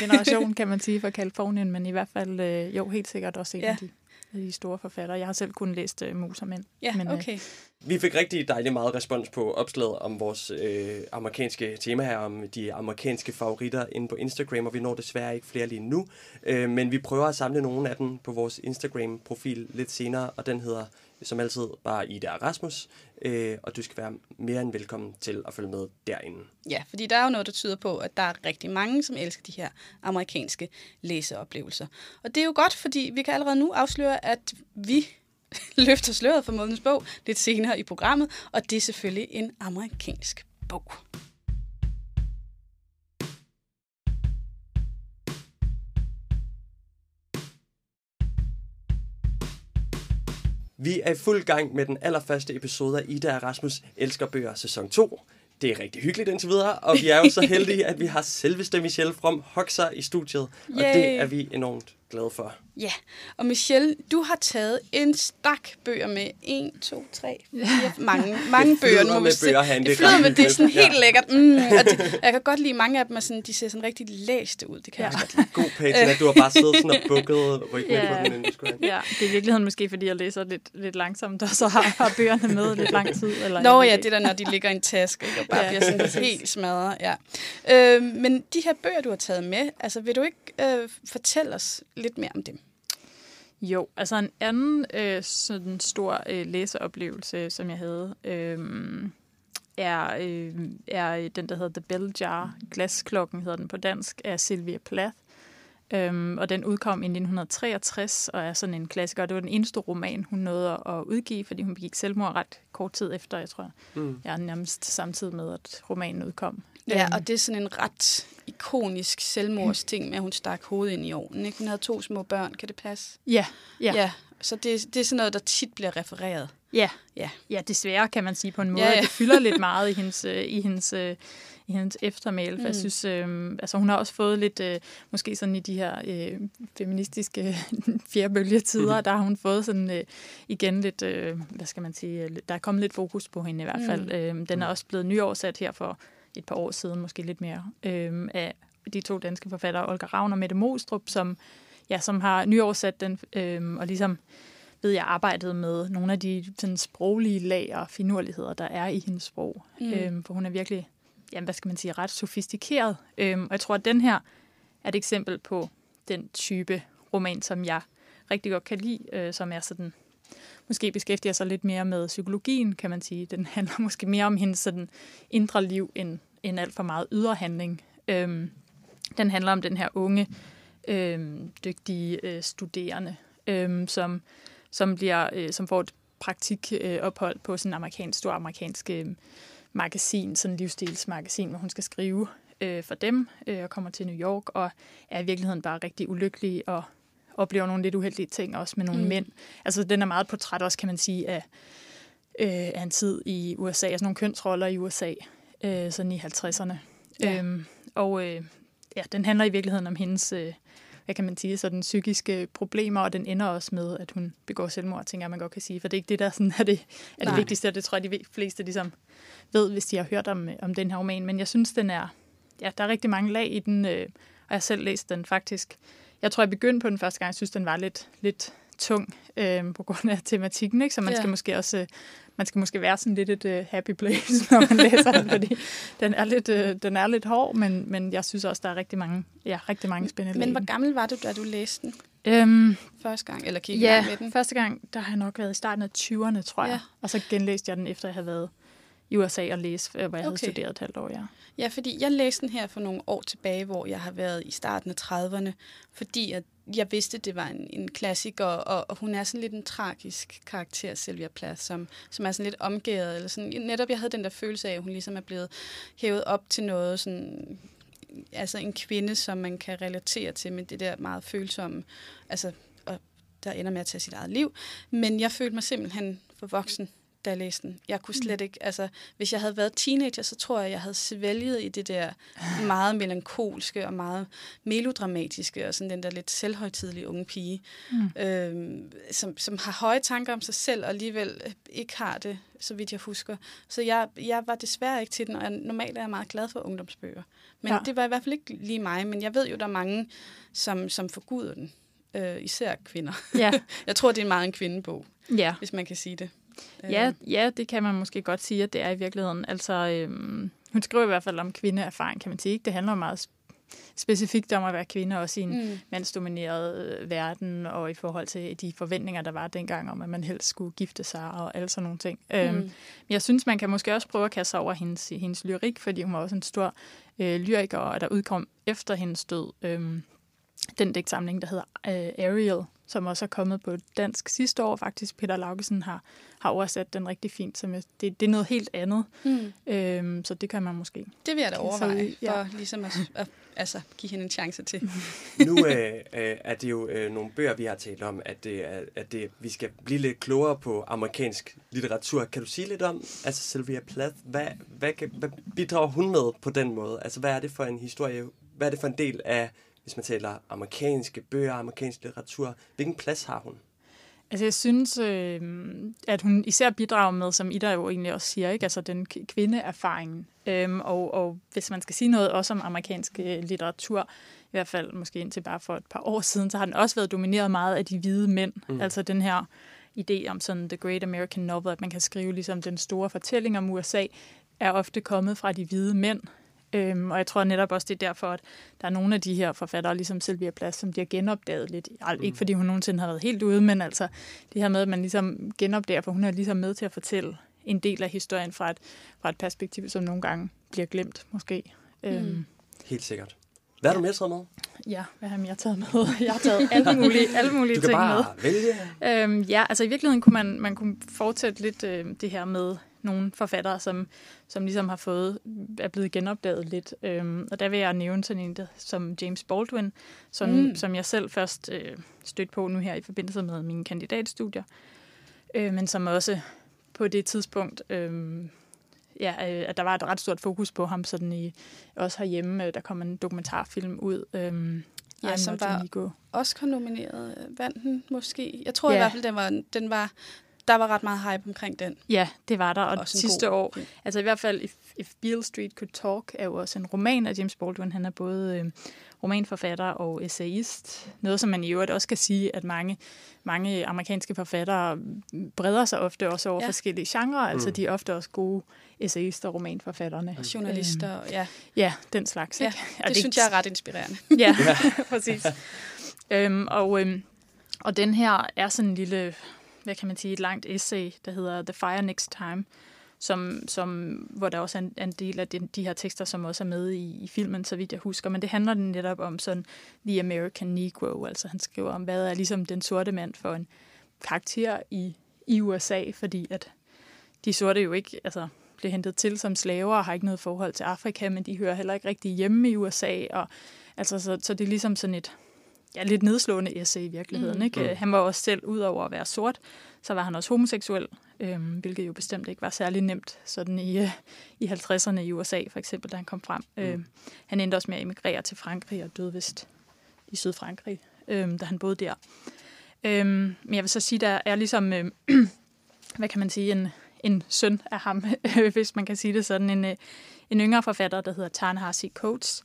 generation, kan man sige, fra Kalifornien, men i hvert fald øh, jo helt sikkert også en ja. af de de store forfattere. Jeg har selv kun læst uh, Mus og Mænd. Ja, men, øh, okay. Øh, vi fik rigtig dejligt meget respons på opslaget om vores øh, amerikanske tema her, om de amerikanske favoritter inde på Instagram, og vi når desværre ikke flere lige nu. Øh, men vi prøver at samle nogle af dem på vores Instagram-profil lidt senere, og den hedder som altid bare Ida Rasmus, øh, og du skal være mere end velkommen til at følge med derinde. Ja, fordi der er jo noget, der tyder på, at der er rigtig mange, som elsker de her amerikanske læseoplevelser. Og det er jo godt, fordi vi kan allerede nu afsløre, at vi løfter sløret for månedens bog lidt senere i programmet, og det er selvfølgelig en amerikansk bog. Vi er i fuld gang med den allerførste episode af Ida og Rasmus Elsker Bøger sæson 2. Det er rigtig hyggeligt indtil videre, og vi er jo så heldige, at vi har selveste Michelle From Hoxer i studiet, og Yay. det er vi enormt glade for. Ja, og Michelle, du har taget en stak bøger med. En, to, tre, fire, mange, mange bøger. Nu med bøger herinde. Det flyder med, det er sådan helt ja. lækkert. Mm, og det, jeg kan godt lide, mange af dem er sådan, de ser sådan rigtig læste ud. Det kan ja. jeg godt lide. God page, at du har bare siddet sådan og bukket ryggen ja. på den, inden Ja, det er i virkeligheden måske, fordi jeg læser lidt, lidt langsomt, og så har, har bøgerne med lidt lang tid. Eller Nå ja, det der, når de ligger i en taske, og bare ja. bliver sådan helt smadret. Ja. Øh, men de her bøger, du har taget med, altså vil du ikke øh, fortælle os lidt mere om dem? Jo, altså en anden øh, sådan stor øh, læseoplevelse, som jeg havde, øh, er, øh, er den, der hedder The Bell Jar. Glasklokken hedder den på dansk, af Sylvia Plath. Øhm, og den udkom i 1963 og er sådan en klassiker. Det var den eneste roman, hun nåede at udgive, fordi hun begik selvmord ret kort tid efter, jeg tror. Mm. Jeg er nærmest samtidig med, at romanen udkom. Ja, øhm. og det er sådan en ret ikonisk selvmordsting med, at hun stak hovedet ind i ovnen. Ikke? Hun havde to små børn, kan det passe? Ja. ja. ja så det, det er sådan noget, der tit bliver refereret. Ja, ja. ja desværre kan man sige på en måde. Ja, ja. Det fylder lidt meget i hendes, øh, i hendes, øh, i hendes eftermæl. Mm. jeg synes, øh, altså hun har også fået lidt, øh, måske sådan i de her øh, feministiske fjerbølgetider, mm. der har hun fået sådan øh, igen lidt, øh, hvad skal man sige, der er kommet lidt fokus på hende i hvert fald. Mm. Øh, den er også blevet nyoversat her for et par år siden, måske lidt mere, øh, af de to danske forfattere, Olga Ravn og Mette Mostrup, som, ja, som har nyoversat den, øh, og ligesom ved jeg arbejdet med nogle af de sådan, sproglige lag og finurligheder, der er i hendes sprog. Mm. Øhm, for hun er virkelig, jamen, hvad skal man sige, ret sofistikeret. Øhm, og jeg tror, at den her er et eksempel på den type roman, som jeg rigtig godt kan lide, øh, som er sådan, måske beskæftiger sig lidt mere med psykologien, kan man sige. Den handler måske mere om hendes sådan, indre liv, end, end alt for meget ydre handling. Øhm, den handler om den her unge, øhm, dygtige øh, studerende, øhm, som som, bliver, øh, som får et praktikophold øh, på sådan en amerikansk, stor amerikansk øh, magasin, sådan en livsstilsmagasin, hvor hun skal skrive øh, for dem øh, og kommer til New York og er i virkeligheden bare rigtig ulykkelig og oplever nogle lidt uheldige ting også med nogle mm. mænd. Altså den er meget portræt også, kan man sige, af, øh, af en tid i USA, altså nogle kønsroller i USA, øh, sådan i 50'erne. Ja. Øhm, og øh, ja, den handler i virkeligheden om hendes øh, hvad kan man sige, sådan psykiske problemer, og den ender også med, at hun begår selvmord, tænker jeg, man godt kan sige. For det er ikke det, der sådan er det, er det vigtigste, og det tror jeg, de fleste ligesom ved, hvis de har hørt om, om den her roman. Men jeg synes, den er, ja, der er rigtig mange lag i den, øh, og jeg har selv læst den faktisk. Jeg tror, jeg begyndte på den første gang, jeg synes, den var lidt, lidt tung øh, på grund af tematikken, ikke? så man ja. skal måske også øh, man skal måske være sådan lidt et uh, happy place, når man læser den, fordi den er lidt, uh, den er lidt hård, men, men jeg synes også, der er rigtig mange, ja, rigtig mange spændende Men hvor gammel var du, da du læste den? Øhm, første gang, eller kiggede ja, med den? første gang, der har jeg nok været i starten af 20'erne, tror jeg. Ja. Og så genlæste jeg den, efter jeg havde været i USA og læse, hvor jeg okay. havde studeret et halvt år, ja. Ja, fordi jeg læste den her for nogle år tilbage, hvor jeg har været i starten af 30'erne, fordi at jeg vidste, det var en, en klassiker, og, og hun er sådan lidt en tragisk karakter, Sylvia Plath, som, som er sådan lidt omgået. Eller sådan. Netop jeg havde den der følelse af, at hun ligesom er blevet hævet op til noget, sådan, altså en kvinde, som man kan relatere til med det der meget følsomme, altså, og der ender med at tage sit eget liv. Men jeg følte mig simpelthen for voksen da jeg læste den. Jeg kunne slet mm. ikke, altså, hvis jeg havde været teenager, så tror jeg, jeg havde svælget i det der meget melankolske og meget melodramatiske, og sådan den der lidt selvhøjtidlige unge pige, mm. øhm, som, som har høje tanker om sig selv, og alligevel ikke har det, så vidt jeg husker. Så jeg, jeg var desværre ikke til den, og jeg, normalt er jeg meget glad for ungdomsbøger. Men ja. det var i hvert fald ikke lige mig, men jeg ved jo, der er mange, som, som forguder den. Øh, især kvinder. Ja. jeg tror, det er meget en kvindebog, ja. hvis man kan sige det. Ja, ja, det kan man måske godt sige, at det er i virkeligheden. Altså, øhm, hun skriver i hvert fald om kvindeerfaring, kan man sige. Det handler meget specifikt om at være kvinde, også i en mm. mandsdomineret øh, verden, og i forhold til de forventninger, der var dengang om, at man helst skulle gifte sig og alle sådan nogle ting. Mm. Øhm, men jeg synes, man kan måske også prøve at kaste sig over hendes, hendes lyrik, fordi hun var også en stor øh, lyriker, og der udkom efter hendes død øh, den digtsamling, der hedder øh, Ariel, som også er kommet på dansk sidste år. Faktisk Peter Laugesen har, har oversat den rigtig fint. Som jeg, det, det er noget helt andet, mm. øhm, så det kan man måske. Det vil jeg da overveje, for ja. ligesom at, at altså, give hende en chance til. nu øh, øh, er det jo øh, nogle bøger, vi har talt om, at, det, at det, vi skal blive lidt klogere på amerikansk litteratur. Kan du sige lidt om, altså Sylvia Plath, hvad, hvad, hvad bidrager hun med på den måde? Altså hvad er det for en historie, hvad er det for en del af hvis man taler amerikanske bøger, amerikansk litteratur. Hvilken plads har hun? Altså jeg synes, øh, at hun især bidrager med, som Ida jo egentlig også siger, ikke? altså den kvindeerfaring. Øhm, og, og hvis man skal sige noget også om amerikansk øh, litteratur, i hvert fald måske indtil bare for et par år siden, så har den også været domineret meget af de hvide mænd. Mm. Altså den her idé om sådan The Great American Novel, at man kan skrive ligesom den store fortælling om USA, er ofte kommet fra de hvide mænd. Øhm, og jeg tror netop også, det er derfor, at der er nogle af de her forfattere, ligesom Sylvia Plath, som bliver genopdaget lidt. Mm. Ikke fordi hun nogensinde har været helt ude, men altså det her med, at man ligesom genopdager, for hun er ligesom med til at fortælle en del af historien fra et, fra et perspektiv, som nogle gange bliver glemt, måske. Mm. Øhm. Helt sikkert. Hvad har du mere taget med? Ja, hvad har jeg taget med? Jeg har taget alle mulige, alle mulige ting med. Du kan bare med. vælge. Øhm, ja, altså i virkeligheden kunne man, man kunne fortsætte lidt øh, det her med nogle forfattere, som, som ligesom har fået, er blevet genopdaget lidt. Øhm, og der vil jeg nævne sådan en der, som James Baldwin, som, mm. som jeg selv først øh, stødte på nu her i forbindelse med mine kandidatstudier, øh, men som også på det tidspunkt, øh, ja, øh, at der var et ret stort fokus på ham, sådan i, også herhjemme, øh, der kom en dokumentarfilm ud, øh, Ja, som var Oscar-nomineret. Vandt den måske? Jeg tror ja. i hvert fald, den var, den var der var ret meget hype omkring den. Ja, det var der, og Også en sidste god år, altså i hvert fald If, If Beale Street Could Talk, er jo også en roman af James Baldwin. Han er både øh, romanforfatter og essayist. Noget, som man i øvrigt også kan sige, at mange, mange amerikanske forfattere breder sig ofte også over Ja. forskellige genrer. Mm. Altså, de er ofte også gode essayister og romanforfatterne. Og journalister, ja. Ja, den slags. ja Ikke? det, det synes jeg er ret inspirerende. Ja, præcis. Øhm, og, øhm, og den her er sådan en lille, hvad kan man sige, et langt essay, der hedder The Fire Next Time, som, som, hvor der også er en, en del af de, de her tekster, som også er med i, i filmen, så vidt jeg husker. Men det handler netop om sådan The American Negro, altså han skriver om, hvad er ligesom den sorte mand for en karakter i, i USA, fordi at de sorte jo ikke altså, bliver hentet til som slaver og har ikke noget forhold til Afrika, men de hører heller ikke rigtig hjemme i USA, og altså, så, så det er ligesom sådan et ja, lidt nedslående essay i virkeligheden. Mm. Ikke? Mm. Han var også selv, ud over at være sort, så var han også homoseksuel, øhm, hvilket jo bestemt ikke var særlig nemt sådan i, øh, i 50'erne i USA, for eksempel, da han kom frem. Mm. Øhm, han endte også med at emigrere til Frankrig og døde vist i Sydfrankrig, øhm, da han boede der. Øhm, men jeg vil så sige, der er ligesom, øhm, hvad kan man sige, en, en søn af ham, hvis man kan sige det sådan, en, øh, en yngre forfatter, der hedder Ta-Nehisi Coates,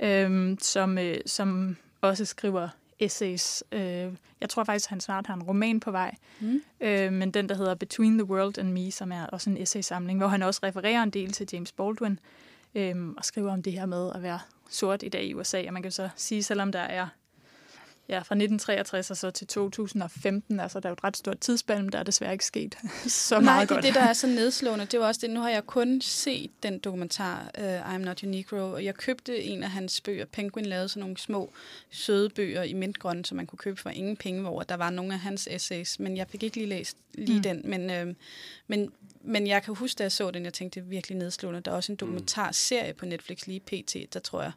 øhm, som, øh, som også skriver essays. Øh, jeg tror faktisk, han snart har en roman på vej, Mm. øh, men den, der hedder Between the World and Me, som er også en essaysamling, hvor han også refererer en del til James Baldwin, øh, og skriver om det her med at være sort i dag i USA. Og man kan så sige, selvom der er ja, fra 1963 og så til 2015, altså der er jo et ret stort tidsspand, der er desværre ikke sket så Nej, meget det er godt. det, der er så nedslående. Det var også det. Nu har jeg kun set den dokumentar, uh, I'm Not Your Negro, og jeg købte en af hans bøger. Penguin lavede sådan nogle små, søde bøger i mintgrøn, som man kunne købe for ingen penge, hvor der var nogle af hans essays, men jeg fik ikke lige læst lige Mm. mm. den. Men, øh, men, men jeg kan huske, da jeg så den, jeg tænkte, det er virkelig nedslående. Der er også en dokumentarserie på Netflix lige pt, der tror jeg,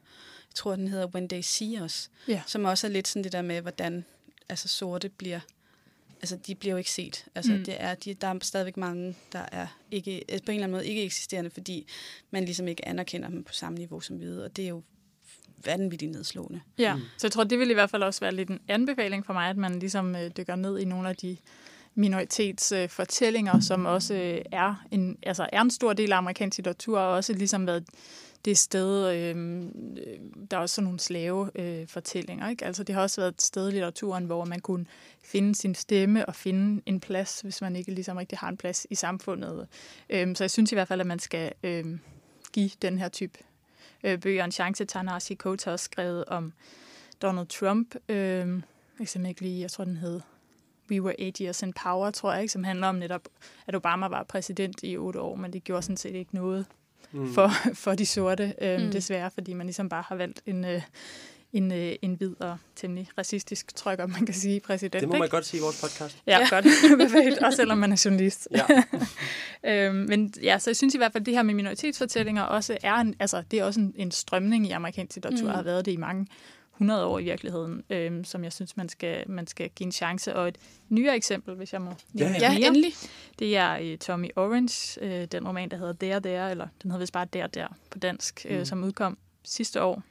jeg tror, den hedder When They See Us, Ja. som også er lidt sådan det der med, hvordan altså, sorte bliver altså de bliver jo ikke set. Altså, Mm. det er, de, der er stadigvæk mange, der er ikke, altså, på en eller anden måde ikke eksisterende, fordi man ligesom ikke anerkender dem på samme niveau som hvide, og det er jo vanvittigt nedslående. Ja, Mm. så jeg tror, det vil i hvert fald også være lidt en anbefaling for mig, at man ligesom øh, dykker ned i nogle af de minoritetsfortællinger, øh, som også øh, er, en, altså er en stor del af amerikansk litteratur, og også ligesom været det sted, øhm, øh, der er også sådan nogle slave øh, fortællinger, ikke? Altså det har også været et sted i litteraturen, hvor man kunne finde sin stemme og finde en plads, hvis man ikke ligesom rigtig har en plads i samfundet. Øh, så jeg synes i hvert fald, at man skal øh, give den her type øh, bøger en chance. Ta-Nehisi Coates har også skrevet om Donald Trump. Øh, jeg kan ikke lige, jeg tror den hed We Were Eight Years in Power, tror jeg, ikke, som handler om netop, at Obama var præsident i otte år, men det gjorde sådan set ikke noget Mm. for, for de sorte, øh, mm. Desværre, fordi man ligesom bare har valgt en, øh, en, øh, en hvid og temmelig racistisk, tror jeg godt, man kan sige, præsident. Det må man ikke? godt sige i vores podcast. Ja, Ja. godt. Perfekt. Også selvom man er journalist. Ja. øhm, men ja, så jeg synes i hvert fald, at det her med minoritetsfortællinger også er en, altså, det er også en, en strømning i amerikansk litteratur. Mm. har været det i mange 100 år i virkeligheden, øhm, som jeg synes, man skal, man skal give en chance. Og et nyere eksempel, hvis jeg må nævne et Ja, mere, endelig. det er øh, Tommy Orange, øh, den roman, der hedder Der Der, eller den hedder vist bare Der Der på dansk, øh, Mm. som udkom sidste år.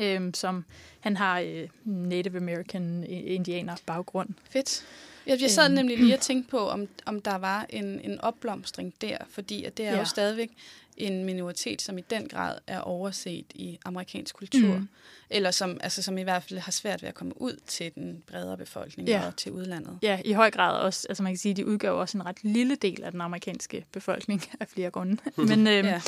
Øh, som han har øh, Native American øh, indianer baggrund. Fedt. Jeg, jeg sad Øhm. nemlig lige og tænkte på, om, om der var en, en opblomstring der, fordi at det er Ja. jo stadigvæk en minoritet, som i den grad er overset i amerikansk kultur, Mm. eller som, altså, som i hvert fald har svært ved at komme ud til den bredere befolkning Ja. og til udlandet. Ja, i høj grad også. Altså man kan sige, at de udgør også en ret lille del af den amerikanske befolkning af flere grunde. Men, øhm, Ja.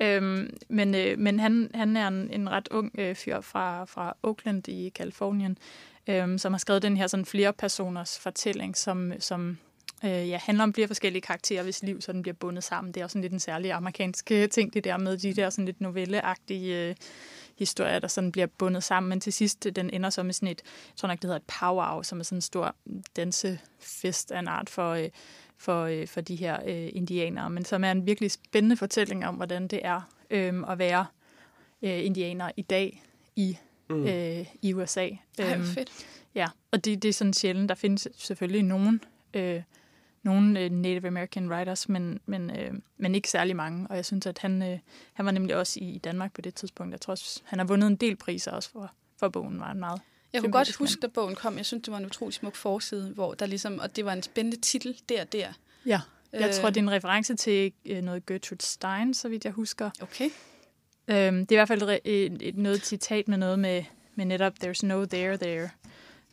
øhm, men, øh, men han, han er en, en ret ung øh, fyr fra, fra Oakland i Kalifornien, øhm, som har skrevet den her sådan flere personers fortælling, som, som øh, ja, handler om flere forskellige karakterer, hvis liv sådan bliver bundet sammen. Det er også sådan lidt en særlig amerikansk øh, ting, det der med de der sådan lidt novelleagtige øh, historier, der sådan bliver bundet sammen. Men til sidst, den ender så med sådan et, jeg tror nok, det hedder et powwow, som er sådan en stor dansefest af en art for, øh, for, øh, for de her øh, indianere, men som er en virkelig spændende fortælling om, hvordan det er øh, at være øh, indianer i dag i, Mm. øh, i USA. Ej, Øhm, fedt. Ja, og det, det er sådan sjældent. Der findes selvfølgelig nogen, øh, nogen øh, Native American writers, men, men, øh, men ikke særlig mange. Og jeg synes, at han, øh, han var nemlig også i Danmark på det tidspunkt. Jeg tror også, han har vundet en del priser også for, for bogen, var han meget. Jeg kunne godt huske, da bogen kom, jeg synes, det var en utrolig smuk forside, hvor der ligesom, og det var en spændende titel, der der. Ja, jeg tror, det er en reference til øh, noget Gertrude Stein, så vidt jeg husker. Okay. Øhm, det er i hvert fald et, et, et noget citat med noget med, med netop, there's no there there.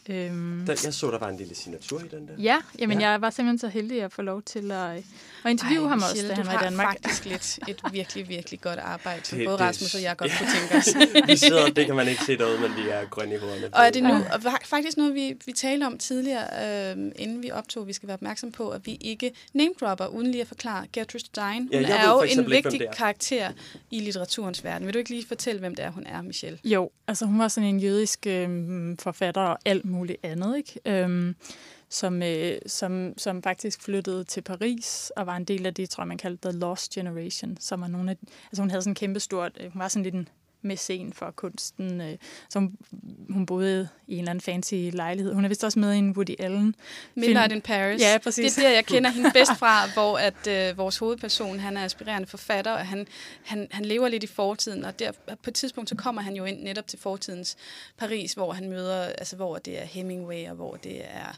Øhm, der, jeg så, der var en lille signatur i den der. Ja, jamen ja. jeg var simpelthen så heldig at få lov til at, at interviewe Ej, ham også, da han var i Danmark. har faktisk lidt et virkelig, virkelig godt arbejde, som både Rasmus og jeg godt kunne tænke os. vi sidder, det kan man ikke se derude, men vi er grønne i hovederne. Og er det nu, og faktisk noget, vi, vi talte om tidligere, øh, inden vi optog, vi skal være opmærksom på, at vi ikke name-dropper, uden lige at forklare. Gertrude Stein, hun ja, er jo en vigtig ikke, karakter i litteraturens verden. Vil du ikke lige fortælle, hvem det er, hun er, Michelle? Jo, altså hun var sådan en jødisk øh, forfatter og alt muligt andet, ikke? Øhm, som, øh, som, som faktisk flyttede til Paris og var en del af det, tror jeg, man kaldte The Lost Generation, som var nogle af, altså hun havde sådan en kæmpe stort, øh, hun var sådan lidt en scen for kunsten. Øh, hun, hun boede i en eller anden fancy lejlighed. Hun er vist også med i en Woody Allen. Midnight in Paris. Ja, præcis. Det er der, jeg kender hende bedst fra, hvor at øh, vores hovedperson, han er aspirerende forfatter, og han, han, han lever lidt i fortiden, og der, på et tidspunkt, så kommer han jo ind netop til fortidens Paris, hvor han møder, altså hvor det er Hemingway, og hvor det er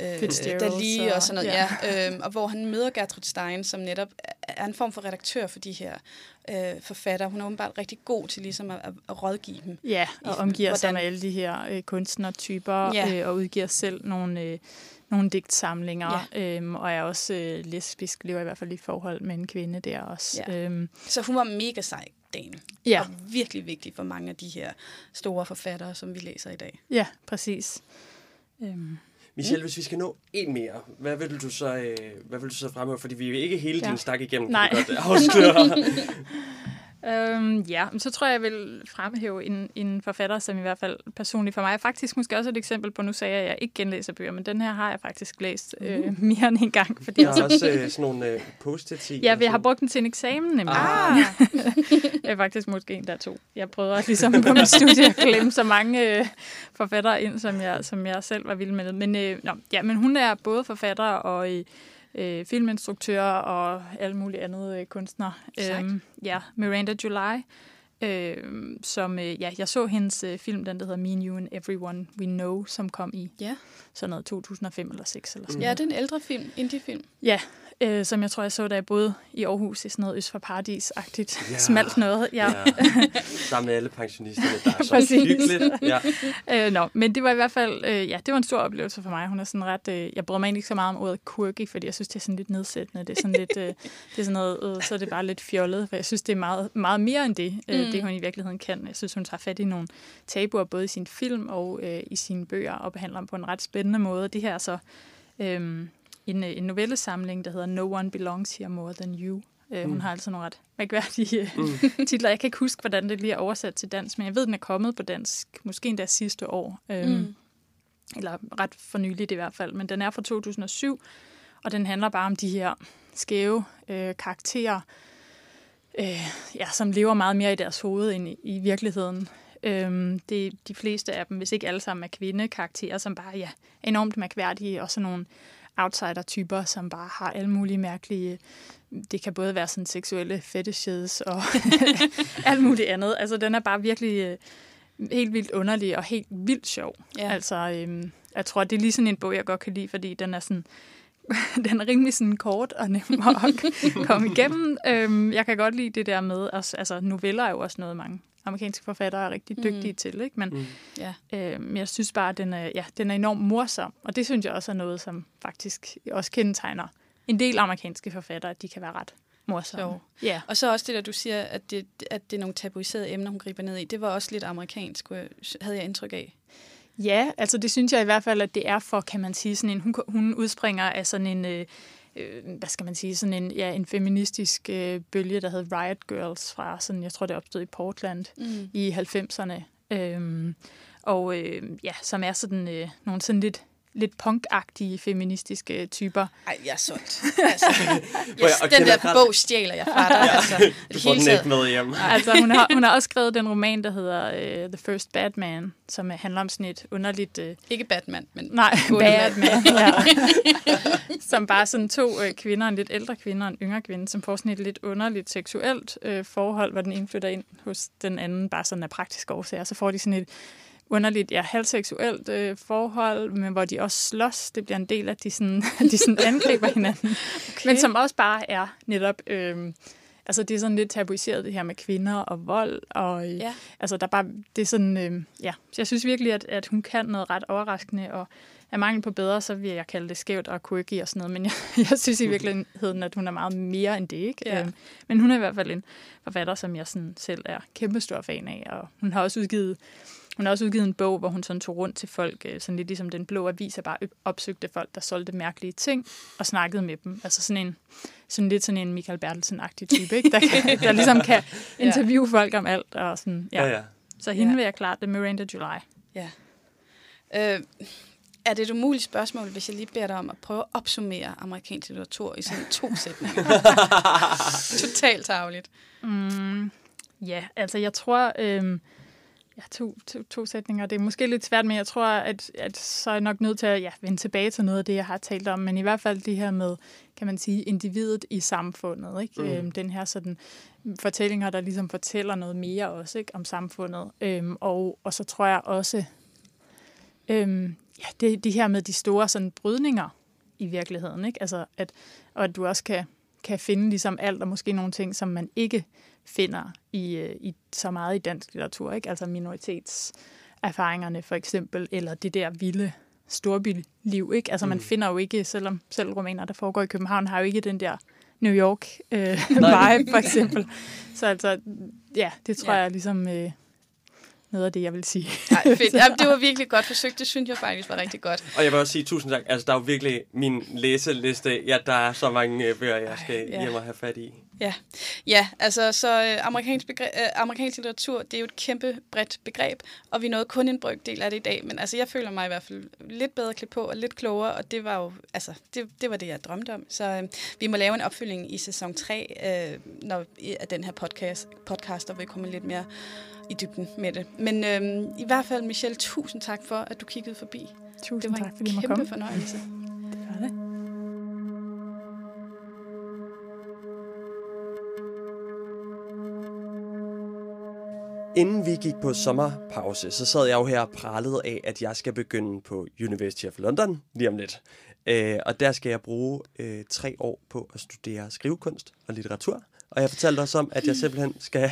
øh, Dali og sådan noget, ja. ja øh, og hvor han møder Gertrude Stein, som netop er en form for redaktør for de her øh, forfatter. Hun er åbenbart rigtig god til ligesom at, at rådgive dem. Ja, og omgiver hvordan... sig med alle de her øh, kunstnertyper, ja. øh, og udgiver selv nogle, øh, nogle digtsamlinger, ja. øhm, og er også øh, lesbisk, lever i hvert fald i forhold med en kvinde der også. Ja. Øhm. Så hun var mega sej dame. Ja. Og virkelig vigtig for mange af de her store forfattere, som vi læser i dag. Ja, præcis. Øhm. Michelle, mm. hvis vi skal nå en mere, hvad vil du så, øh, hvad vil du så fremhæve? Fordi vi er ikke hele ja. din stak igennem, Nej. kan godt afsløre. Øhm, ja, så tror jeg, jeg vil fremhæve en, en forfatter, som i hvert fald personligt for mig er faktisk måske også et eksempel på, nu sagde jeg, at jeg ikke genlæser bøger, men den her har jeg faktisk læst øh, uh. mere end en gang. Fordi jeg har også øh, sådan nogle øh, post-it i. Ja, jeg har brugt den til en eksamen nemlig. Ah. jeg er faktisk måske en, der to. Jeg prøvede ligesom på mit studie at glemme så mange øh, forfattere ind, som jeg, som jeg selv var vild med. Men, øh, nå, ja, men hun er både forfatter og... Øh, øh, filminstruktører og alle mulige andet øh, kunstnere. Øhm, ja, Miranda July, øh, som, øh, ja, jeg så hendes øh, film, den der hedder Me and You and Everyone We Know, som kom i ja. sådan noget 2005 eller 6 eller sådan Ja, det er en ældre film, indie-film. Ja, øh, som jeg tror, jeg så, da jeg boede i Aarhus i sådan noget Øst for Paradis-agtigt ja. smalt noget. Ja. ja. Sammen med alle pensionisterne, der er så hyggeligt. Ja. øh, no, men det var i hvert fald, øh, ja, det var en stor oplevelse for mig. Hun er sådan ret, øh, jeg bryder mig egentlig ikke så meget om ordet quirky, fordi jeg synes, det er sådan lidt nedsættende. Det er sådan lidt, øh, det er sådan noget, øh, så er det bare lidt fjollet, for jeg synes, det er meget, meget mere end det, øh, mm. det hun i virkeligheden kan. Jeg synes, hun tager fat i nogle tabuer, både i sin film og øh, i sine bøger, og behandler dem på en ret spændende måde. Det her så, øh, en, øh, en novellesamling, der hedder No One Belongs Here More Than You. Uh, mm. Hun har altså nogle ret mærkværdige mm. titler. Jeg kan ikke huske, hvordan det lige er oversat til dansk, men jeg ved, den er kommet på dansk, måske endda sidste år. Um, mm. Eller ret for nyligt i hvert fald. Men den er fra 2007, og den handler bare om de her skæve øh, karakterer, øh, ja, som lever meget mere i deres hoved end i, i virkeligheden. Øhm, det, de fleste af dem, hvis ikke alle sammen er kvindekarakterer, som bare ja, er enormt mærkværdige, og sådan nogle outsider-typer, som bare har alle mulige mærkelige... Det kan både være sådan seksuelle fetishes og alt muligt andet. Altså, den er bare virkelig øh, helt vildt underlig og helt vildt sjov. Ja. Altså, øhm, jeg tror, det er lige sådan en bog, jeg godt kan lide, fordi den er sådan den er rimelig sådan kort og nem at komme igennem. Øhm, jeg kan godt lide det der med, altså noveller er jo også noget, mange amerikanske forfattere er rigtig dygtige mm. til. Ikke? Men mm. ja. øh, jeg synes bare, at den er, ja, den er enormt morsom. Og det synes jeg også er noget, som faktisk også kendetegner en del amerikanske forfattere, at de kan være ret morsomme. Jo. Ja. Og så også det der, du siger, at det, at det er nogle tabuiserede emner, hun griber ned i. Det var også lidt amerikansk, havde jeg indtryk af. Ja, altså det synes jeg i hvert fald, at det er for, kan man sige, sådan en, hun, hun udspringer af sådan en, øh, øh, hvad skal man sige, sådan en, ja, en feministisk øh, bølge, der hed Riot Girls fra, sådan, jeg tror det opstod i Portland mm. i 90'erne. Øhm, og øh, ja, som er sådan øh, nogle sådan lidt lidt punkagtige feministiske typer. Ej, jeg er solgt. Altså, yes, den der bog stjæler jeg fra dig. ja, altså, du får den ikke med hjem. altså, hun har, hun har også skrevet den roman, der hedder uh, The First Batman, som handler om sådan et underligt... Uh, ikke Batman, men... Nej, Batman, ja. som bare sådan to uh, kvinder, en lidt ældre kvinde og en yngre kvinde, som får sådan et lidt underligt seksuelt uh, forhold, hvor den ene flytter ind hos den anden, bare sådan af praktiske årsager. Så får de sådan et underligt, ja, halvseksuelt øh, forhold, men hvor de også slås. Det bliver en del af, de sådan, de sådan angriber hinanden. Okay. Men som også bare er netop... Øh, altså det er sådan lidt tabuiseret det her med kvinder og vold og øh, ja. altså der bare det er sådan øh, ja så jeg synes virkelig at, at hun kan noget ret overraskende og er mangel på bedre så vil jeg kalde det skævt og quirky og sådan noget men jeg, jeg synes i virkeligheden at hun er meget mere end det ikke ja. øhm, men hun er i hvert fald en forfatter som jeg sådan selv er kæmpestor fan af og hun har også udgivet hun har også udgivet en bog, hvor hun sådan tog rundt til folk, øh, sådan lidt ligesom den blå avis, og bare opsøgte folk, der solgte mærkelige ting, og snakkede med dem. Altså sådan en, sådan lidt sådan en Michael Bertelsen-agtig type, ikke? Der, kan, der ligesom kan interviewe ja. folk om alt. Og sådan, ja. Ja, ja. Så hende ja. vil jeg klart, det Miranda July. Ja. Øh, er det et umuligt spørgsmål, hvis jeg lige beder dig om at prøve at opsummere amerikansk litteratur i sådan to sætninger? Totalt tavligt. Mm, ja, altså jeg tror... Øh, Ja, to, to, to sætninger. Det er måske lidt svært, men jeg tror, at, at så er jeg nok nødt til at ja, vende tilbage til noget af det, jeg har talt om. Men i hvert fald det her med, kan man sige, individet i samfundet. Ikke? Mm. Øhm, den her sådan fortællinger, der ligesom fortæller noget mere også ikke, om samfundet. Øhm, og, og så tror jeg også, øhm, ja, det, det her med de store sådan, brydninger i virkeligheden. Ikke? Altså, at, og at du også kan, kan finde ligesom alt, og måske nogle ting, som man ikke finder i, øh, i så meget i dansk litteratur, ikke? altså minoritetserfaringerne for eksempel, eller det der vilde storbyliv. Ikke? Altså mm. man finder jo ikke, selvom selv romaner, der foregår i København, har jo ikke den der New York øh, vibe for eksempel. Så altså, ja, det tror ja. jeg ligesom... Øh, noget af det, jeg vil sige. Nej, fedt. Jamen, det var virkelig godt forsøgt. Det synes jeg faktisk var rigtig godt. Og jeg vil også sige tusind tak. Altså, der er jo virkelig min læseliste. Ja, der er så mange øh, bøger, jeg skal ja. hjem og have fat i. Ja, ja altså så øh, amerikansk, begreb, øh, amerikansk litteratur, det er jo et kæmpe bredt begreb, og vi nåede kun en brøkdel af det i dag, men altså jeg føler mig i hvert fald lidt bedre klædt på og lidt klogere, og det var jo, altså det, det var det, jeg drømte om. Så øh, vi må lave en opfølging i sæson 3, øh, når af den her podcast, podcast, og vi kommer lidt mere i dybden med det. Men øh, i hvert fald, Michelle, tusind tak for, at du kiggede forbi. Tusind det var tak, fordi en kæmpe fornøjelse. Inden vi gik på sommerpause, så sad jeg jo her og pralede af, at jeg skal begynde på University of London lige om lidt. Øh, og der skal jeg bruge øh, tre år på at studere skrivekunst og litteratur. Og jeg fortalte også om, at jeg simpelthen skal...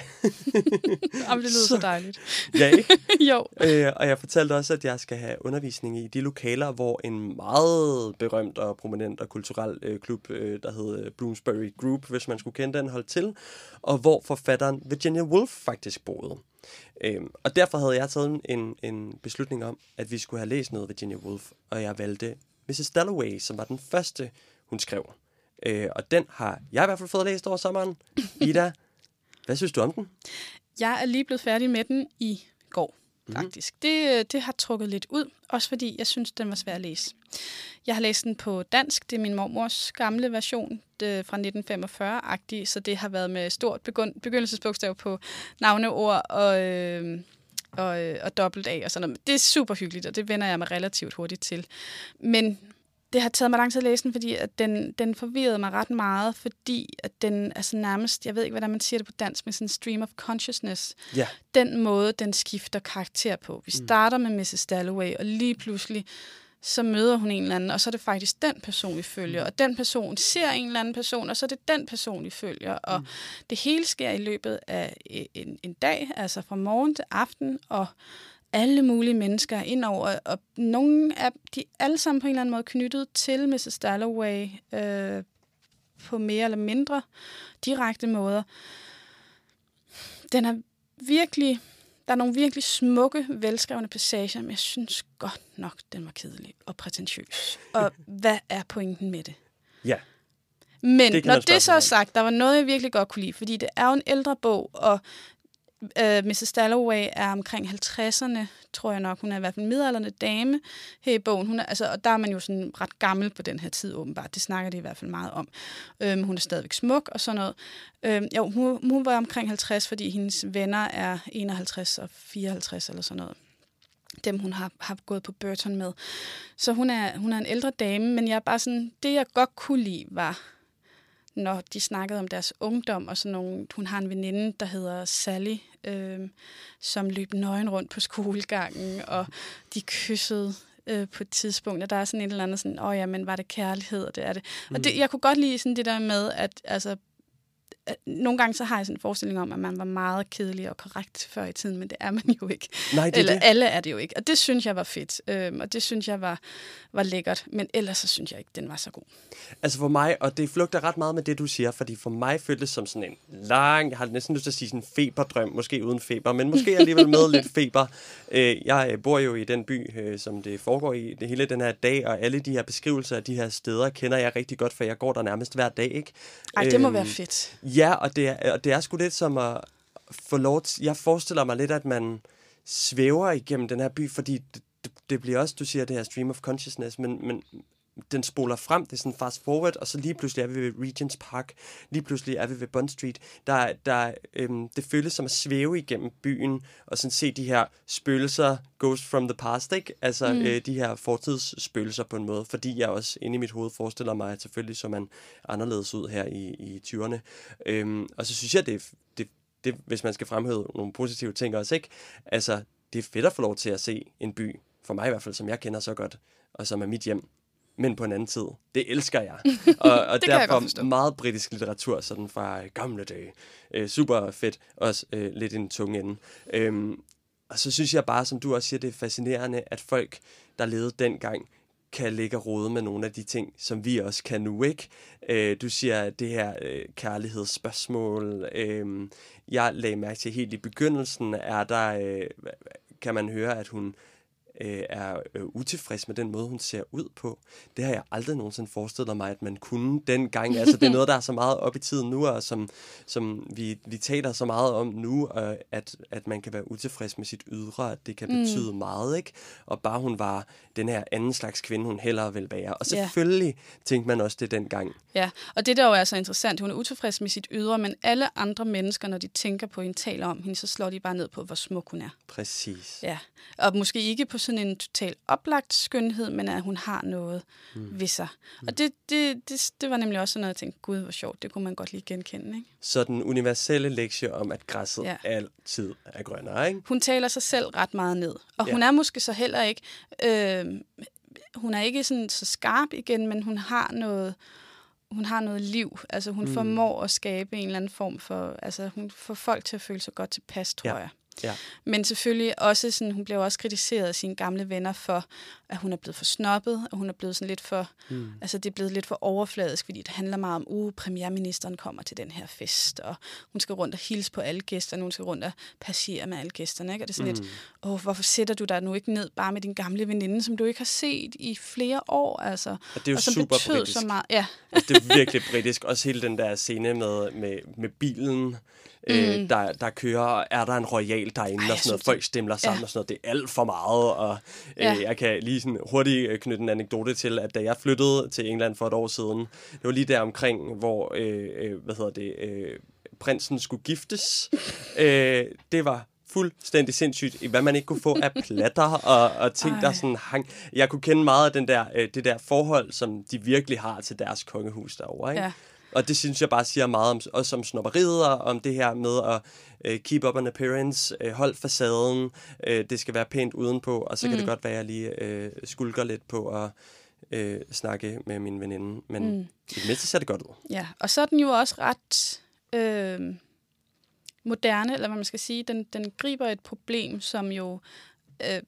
Jamen, det lyder så, så dejligt. Ja, ikke? jo. Øh, og jeg fortalte også, at jeg skal have undervisning i de lokaler, hvor en meget berømt og prominent og kulturel øh, klub, øh, der hedder Bloomsbury Group, hvis man skulle kende den, holdt til. Og hvor forfatteren Virginia Woolf faktisk boede. Øhm, og derfor havde jeg taget en, en beslutning om, at vi skulle have læst noget Virginia Woolf, og jeg valgte Mrs. Dalloway, som var den første, hun skrev. Øh, og den har jeg i hvert fald fået læst over sommeren. Ida, hvad synes du om den? Jeg er lige blevet færdig med den i går, Mm. faktisk. Det, øh, det har trukket lidt ud, også fordi jeg synes, den var svær at læse. Jeg har læst den på dansk. Det er min mormors gamle version det, fra 1945-agtig, så det har været med stort begyndelsesbogstav på navneord og... Øh, og, øh, og dobbelt A og sådan noget. Det er super hyggeligt, og det vender jeg mig relativt hurtigt til. Men det har taget mig lang tid at læse den, fordi at den, den forvirrede mig ret meget, fordi at den er så nærmest, jeg ved ikke, hvordan man siger det på dansk, men sådan en stream of consciousness. Ja. Den måde, den skifter karakter på. Vi mm. starter med Mrs. Dalloway, og lige pludselig, så møder hun en eller anden, og så er det faktisk den person, vi følger. Mm. Og den person ser en eller anden person, og så er det den person, vi følger. Og mm. det hele sker i løbet af en, en dag, altså fra morgen til aften, og alle mulige mennesker indover, og nogle af de alle sammen på en eller anden måde knyttet til Mrs. Dalloway øh, på mere eller mindre direkte måder. Den er virkelig, der er nogle virkelig smukke, velskrevne passager, men jeg synes godt nok, den var kedelig og prætentiøs. Og hvad er pointen med det? Ja. Men det når det så er sagt, der var noget, jeg virkelig godt kunne lide, fordi det er jo en ældre bog, og Uh, øh, Mrs. Dalloway er omkring 50'erne, tror jeg nok. Hun er i hvert fald en midalderne dame her i bogen. Hun er, altså, og der er man jo sådan ret gammel på den her tid, åbenbart. Det snakker de i hvert fald meget om. Uh, hun er stadigvæk smuk og sådan noget. Uh, jo, hun, hun var omkring 50, fordi hendes venner er 51 og 54 eller sådan noget dem, hun har, har gået på Burton med. Så hun er, hun er en ældre dame, men jeg er bare sådan, det jeg godt kunne lide var, når de snakkede om deres ungdom, og sådan nogle, hun har en veninde, der hedder Sally, øh, som løb nøgen rundt på skolegangen, og de kyssede øh, på et tidspunkt, og der er sådan en eller anden sådan, åh oh, ja, men var det kærlighed, og det er det. Mm. Og det, jeg kunne godt lide sådan det der med, at altså, nogle gange så har jeg sådan en forestilling om, at man var meget kedelig og korrekt før i tiden, men det er man jo ikke. Nej, det Eller det. alle er det jo ikke. Og det synes jeg var fedt, øhm, og det synes jeg var, var lækkert. Men ellers så synes jeg ikke, den var så god. Altså for mig, og det flugter ret meget med det, du siger, fordi for mig føltes som sådan en lang, jeg har næsten lyst til at sige sådan en feberdrøm, måske uden feber, men måske alligevel med lidt feber. Øh, jeg bor jo i den by, øh, som det foregår i det hele den her dag, og alle de her beskrivelser af de her steder kender jeg rigtig godt, for jeg går der nærmest hver dag, ikke? Ej, det må være fedt. Ja, og det er, og det er sgu lidt som at få lov til, jeg forestiller mig lidt, at man svæver igennem den her by, fordi det, det, det bliver også, du siger det her stream of consciousness, men, men den spoler frem, det er sådan fast forward, og så lige pludselig er vi ved Regents Park, lige pludselig er vi ved Bond Street. Der, der, øhm, det føles som at svæve igennem byen, og sådan se de her spøgelser, ghost from the past, ikke? Altså mm. øh, de her fortidsspøgelser på en måde, fordi jeg også inde i mit hoved forestiller mig, at selvfølgelig så man anderledes ud her i, i 20'erne. Øhm, og så synes jeg, det, det, det, hvis man skal fremhæve nogle positive ting også, ikke? Altså, det er fedt at få lov til at se en by, for mig i hvert fald, som jeg kender så godt, og som er mit hjem, men på en anden tid. Det elsker jeg. Og, og Det jeg derfor forstå. meget britisk litteratur, sådan fra gamle dage. Øh, super fedt. Også øh, lidt i en tunge ende. Øhm, og så synes jeg bare, som du også siger, det er fascinerende, at folk, der levede dengang, kan ligge og rode med nogle af de ting, som vi også kan nu, ikke? Øh, du siger det her øh, kærlighedsspørgsmål. Øh, jeg lagde mærke til helt i begyndelsen, er der, øh, kan man høre, at hun øh, er øh, utilfreds med den måde, hun ser ud på. Det har jeg aldrig nogensinde forestillet mig, at man kunne dengang. Altså, det er noget, der er så meget op i tiden nu, og som, som vi, vi taler så meget om nu, øh, at, at man kan være utilfreds med sit ydre, at det kan betyde mm. meget, ikke? Og bare hun var den her anden slags kvinde, hun hellere vil være. Og selvfølgelig yeah. tænkte man også det dengang. Ja, og det der jo er så interessant, hun er utilfreds med sit ydre, men alle andre mennesker, når de tænker på hende, taler om hende, så slår de bare ned på, hvor smuk hun er. Præcis. Ja, og måske ikke på sådan en total oplagt skønhed, men at hun har noget mm. ved sig. Og det, det, det, det var nemlig også sådan noget, jeg tænkte, gud, hvor sjovt, det kunne man godt lige genkende, ikke? Så den universelle lektie om, at græsset ja. altid er grønnere, ikke? Hun taler sig selv ret meget ned, og Ja. hun er måske så heller ikke, øh, hun er ikke sådan så skarp igen, men hun har noget, hun har noget liv. Altså hun mm. formår at skabe en eller anden form for, altså hun får folk til at føle sig godt tilpas, tror Ja. jeg. Ja. Men selvfølgelig også sådan, hun blev også kritiseret af sine gamle venner for, at hun er blevet for snobbet, og hun er blevet sådan lidt for, mm. altså det er blevet lidt for overfladisk, fordi det handler meget om, uh, premierministeren kommer til den her fest, og hun skal rundt og hilse på alle gæsterne, hun skal rundt og passere med alle gæsterne, ikke? Og det er sådan mm. lidt, åh, hvorfor sætter du dig nu ikke ned bare med din gamle veninde, som du ikke har set i flere år, altså, Og det er jo og som super britisk. så meget. Ja, Altså, det er virkelig britisk. Også hele den der scene med, med, med bilen, mm. øh, der, der kører, er der en royal derinde, Ej, og sådan noget. Folk stemler sammen ja. og sådan noget. Det er alt for meget, og øh, Ja. jeg kan lige sådan hurtigt øh, knytte en anekdote til, at da jeg flyttede til England for et år siden, det var lige der omkring, hvor, øh, øh, hvad hedder det, øh, prinsen skulle giftes. øh, det var fuldstændig sindssygt, hvad man ikke kunne få af platter og, og ting, Ej. der sådan hang. Jeg kunne kende meget af den der, øh, det der forhold, som de virkelig har til deres kongehus derovre. Ikke? Ja. Og det synes jeg bare siger meget om, også om snobberiet og om det her med at øh, keep up an appearance, øh, hold facaden, øh, det skal være pænt udenpå, og så mm. kan det godt være, at jeg lige øh, skulker lidt på at øh, snakke med min veninde. Men mm. i det mindste ser det godt ud. Ja, og så er den jo også ret øh, moderne, eller hvad man skal sige. Den, den griber et problem, som jo øh,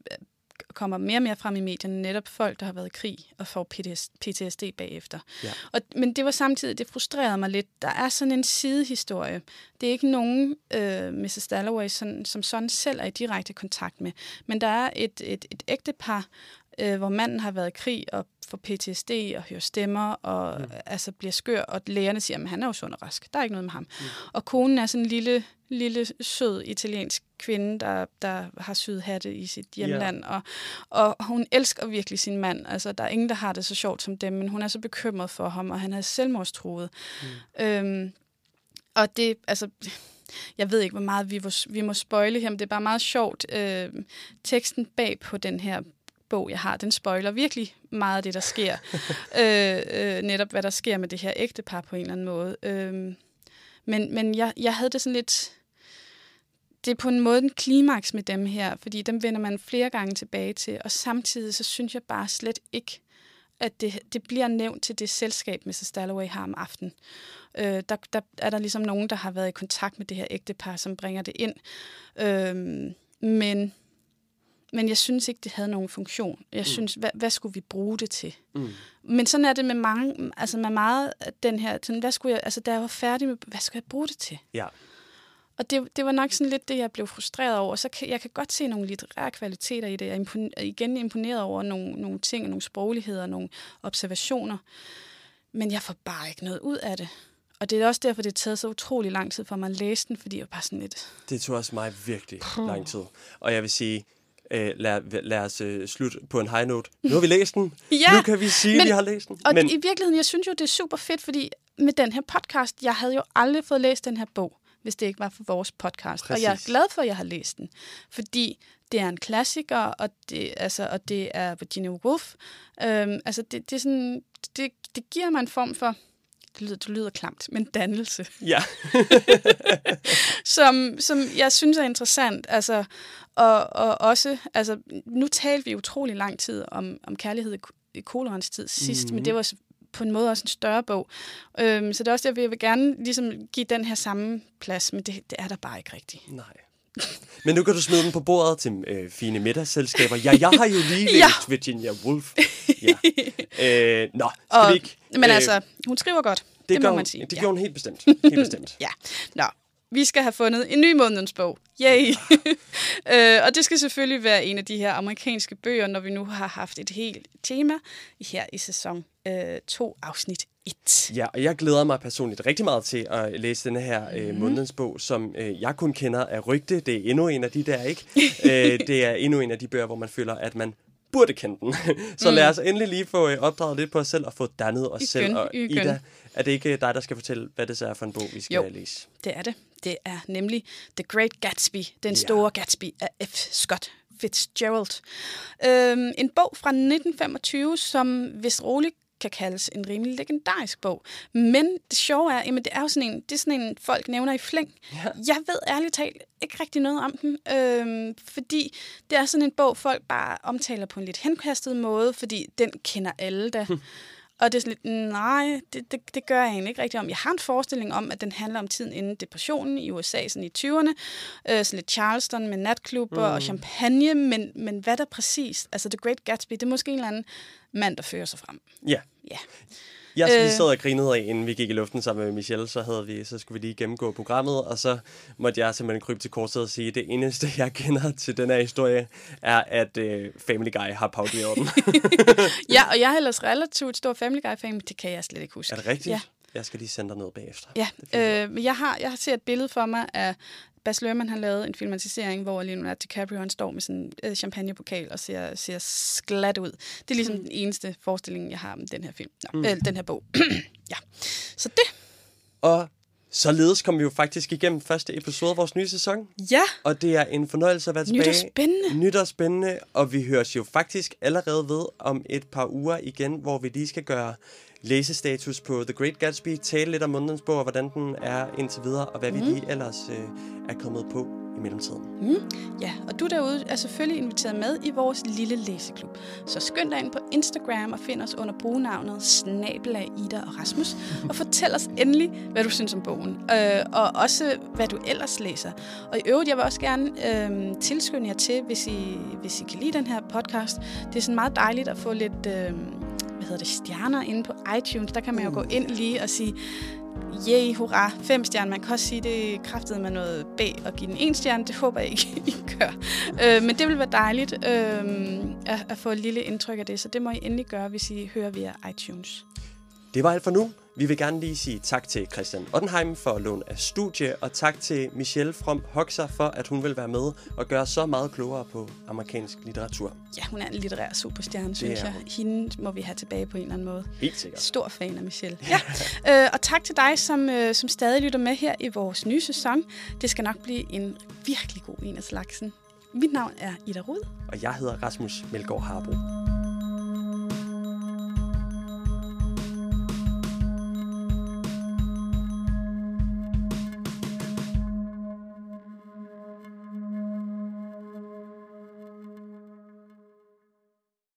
kommer mere og mere frem i medierne. Netop folk, der har været i krig og får PTS, PTSD bagefter. Ja. Og, men det var samtidig, det frustrerede mig lidt. Der er sådan en sidehistorie. Det er ikke nogen, øh, Mrs. Dalloway, sådan, som sådan selv er i direkte kontakt med. Men der er et, et, et ægtepar, øh, hvor manden har været i krig og får PTSD og hører stemmer og mm. altså bliver skør, og lægerne siger, at han er jo sund og rask. Der er ikke noget med ham. Mm. Og konen er sådan en lille, lille sød italiensk kvinde, der, der har syet hatte i sit hjemland, og, og hun elsker virkelig sin mand. Altså, der er ingen, der har det så sjovt som dem, men hun er så bekymret for ham, og han er selvmordstruet. Mm. Øhm, og det, altså, jeg ved ikke, hvor meget vi vi må spoile her, men det er bare meget sjovt. Øh, teksten bag på den her bog, jeg har, den spoiler virkelig meget af det, der sker. øh, øh, netop, hvad der sker med det her ægtepar på en eller anden måde. Øh, men men jeg, jeg havde det sådan lidt... det er på en måde en klimaks med dem her, fordi dem vender man flere gange tilbage til, og samtidig så synes jeg bare slet ikke, at det, det bliver nævnt til det selskab, Mrs. Dalloway har om aftenen. Øh, der, der er der ligesom nogen, der har været i kontakt med det her ægtepar, som bringer det ind. Øh, men, men jeg synes ikke, det havde nogen funktion. Jeg mm. synes, hvad, hvad skulle vi bruge det til? Mm. Men sådan er det med mange, altså med meget den her, sådan, hvad skulle jeg, altså da jeg var færdig med, hvad skulle jeg bruge det til? Ja. Og det, det var nok sådan lidt det, jeg blev frustreret over. Så kan, jeg kan godt se nogle litterære kvaliteter i det. Jeg er impon, igen imponeret over nogle, nogle ting, nogle sprogligheder, nogle observationer. Men jeg får bare ikke noget ud af det. Og det er også derfor, det har taget så utrolig lang tid for mig at læse den, fordi jeg var bare sådan lidt... Det tog også mig virkelig Puh. lang tid. Og jeg vil sige, øh, lad, lad os øh, slutte på en high note. Nu har vi læst den. ja, nu kan vi sige, men, at vi har læst den. Og men... i virkeligheden, jeg synes jo, det er super fedt, fordi med den her podcast, jeg havde jo aldrig fået læst den her bog hvis det ikke var for vores podcast. Præcis. Og jeg er glad for, at jeg har læst den, fordi det er en klassiker, og det, altså, og det er Virginia Woolf. Øhm, altså, det, det, er sådan, det, det giver mig en form for, det lyder, det lyder klamt, men dannelse. Ja. som, som jeg synes er interessant. Altså, og, og også, altså, nu talte vi utrolig lang tid om, om kærlighed i kolorens tid sidst, mm-hmm. men det var på en måde også en større bog. Øhm, så det er også derfor, jeg vil gerne ligesom give den her samme plads, men det, det er der bare ikke rigtigt. Nej. Men nu kan du smide den på bordet til øh, fine middagsselskaber. Ja, jeg har jo lige læst ja. Virginia Woolf. Ja. Øh, nå, skal og, vi ikke... Men øh, altså, hun skriver godt. Det, det må hun, man sige. Det gjorde ja. hun helt bestemt. Helt bestemt. ja. Nå, vi skal have fundet en ny månedens bog. Yay! øh, og det skal selvfølgelig være en af de her amerikanske bøger, når vi nu har haft et helt tema her i sæson 2, øh, afsnit 1. Ja, og jeg glæder mig personligt rigtig meget til at læse denne her øh, mm. månedens bog, som øh, jeg kun kender af rygte. Det er endnu en af de der, ikke? øh, det er endnu en af de bøger, hvor man føler, at man burde kende den. Så mm. lad os endelig lige få øh, opdraget lidt på os selv og få dannet os igen, selv. Og igen. Ida, er det ikke dig, der skal fortælle, hvad det så er for en bog, vi skal jo, læse? det er det. Det er nemlig The Great Gatsby, den ja. store Gatsby af F. Scott Fitzgerald. Øhm, en bog fra 1925, som vist roligt kan kaldes en rimelig legendarisk bog. Men det sjove er, at det er jo sådan en, det er sådan en, folk nævner i flæng. Ja. Jeg ved ærligt talt ikke rigtig noget om den, øhm, fordi det er sådan en bog, folk bare omtaler på en lidt henkastet måde, fordi den kender alle da. Og det er sådan lidt, nej, det, det, det gør jeg egentlig ikke rigtig om. Jeg har en forestilling om, at den handler om tiden inden depressionen i USA, sådan i 20'erne. Øh, sådan lidt Charleston med natklubber mm. og champagne, men, men hvad der præcis? Altså The Great Gatsby, det er måske en eller anden mand, der fører sig frem. Ja. Ja. Jeg øh, vi sad og grinede af, inden vi gik i luften sammen med Michelle, så, havde vi, så skulle vi lige gennemgå programmet, og så måtte jeg simpelthen krybe til korset og sige, at det eneste, jeg kender til den her historie, er, at uh, Family Guy har pauderet den. ja, og jeg er ellers relativt stor Family Guy-fan, det kan jeg slet ikke huske. Er det rigtigt? Ja. Jeg skal lige sende dig noget bagefter. Ja, øh, jeg, har, jeg har set et billede for mig af Bas Luhrmann har lavet en filmatisering, hvor Leonardo DiCaprio han står med sådan en øh, champagnepokal og ser, ser sklat ud. Det er ligesom mm. den eneste forestilling, jeg har om den her film. Nå, mm. øh, den her bog. ja, så det. Og således kom vi jo faktisk igennem første episode af vores nye sæson. Ja. Og det er en fornøjelse at være tilbage. Nyt og spændende. Nyt og spændende. Og vi høres jo faktisk allerede ved om et par uger igen, hvor vi lige skal gøre læsestatus på The Great Gatsby, tale lidt om månedens bog, og hvordan den er indtil videre, og hvad mm. vi lige ellers øh, er kommet på i mellemtiden. Mm. Ja, og du derude er selvfølgelig inviteret med i vores lille læseklub. Så skynd dig ind på Instagram og find os under brugnavnet Snabela Ida og Rasmus, og fortæl os endelig, hvad du synes om bogen, øh, og også hvad du ellers læser. Og i øvrigt, jeg vil også gerne øh, tilskynde jer til, hvis I, hvis I kan lide den her podcast. Det er sådan meget dejligt at få lidt... Øh, hvad hedder det, stjerner inde på iTunes. Der kan man jo gå ind lige og sige, yay, hurra, fem stjerner. Man kan også sige, det kraftede med noget B og give den en stjerne. Det håber jeg ikke, I gør. Øh, men det vil være dejligt øh, at, at få et lille indtryk af det, så det må I endelig gøre, hvis I hører via iTunes. Det var alt for nu. Vi vil gerne lige sige tak til Christian Ottenheim for at låne af studie, og tak til Michelle From Hoxer for, at hun vil være med og gøre så meget klogere på amerikansk litteratur. Ja, hun er en litterær superstjerne, synes jeg. Hende må vi have tilbage på en eller anden måde. Helt sikkert. Stor fan af Michelle. Ja, øh, og tak til dig, som, øh, som stadig lytter med her i vores nye sæson. Det skal nok blive en virkelig god en af slagsen. Mit navn er Ida Rud. Og jeg hedder Rasmus Melgaard Harbo.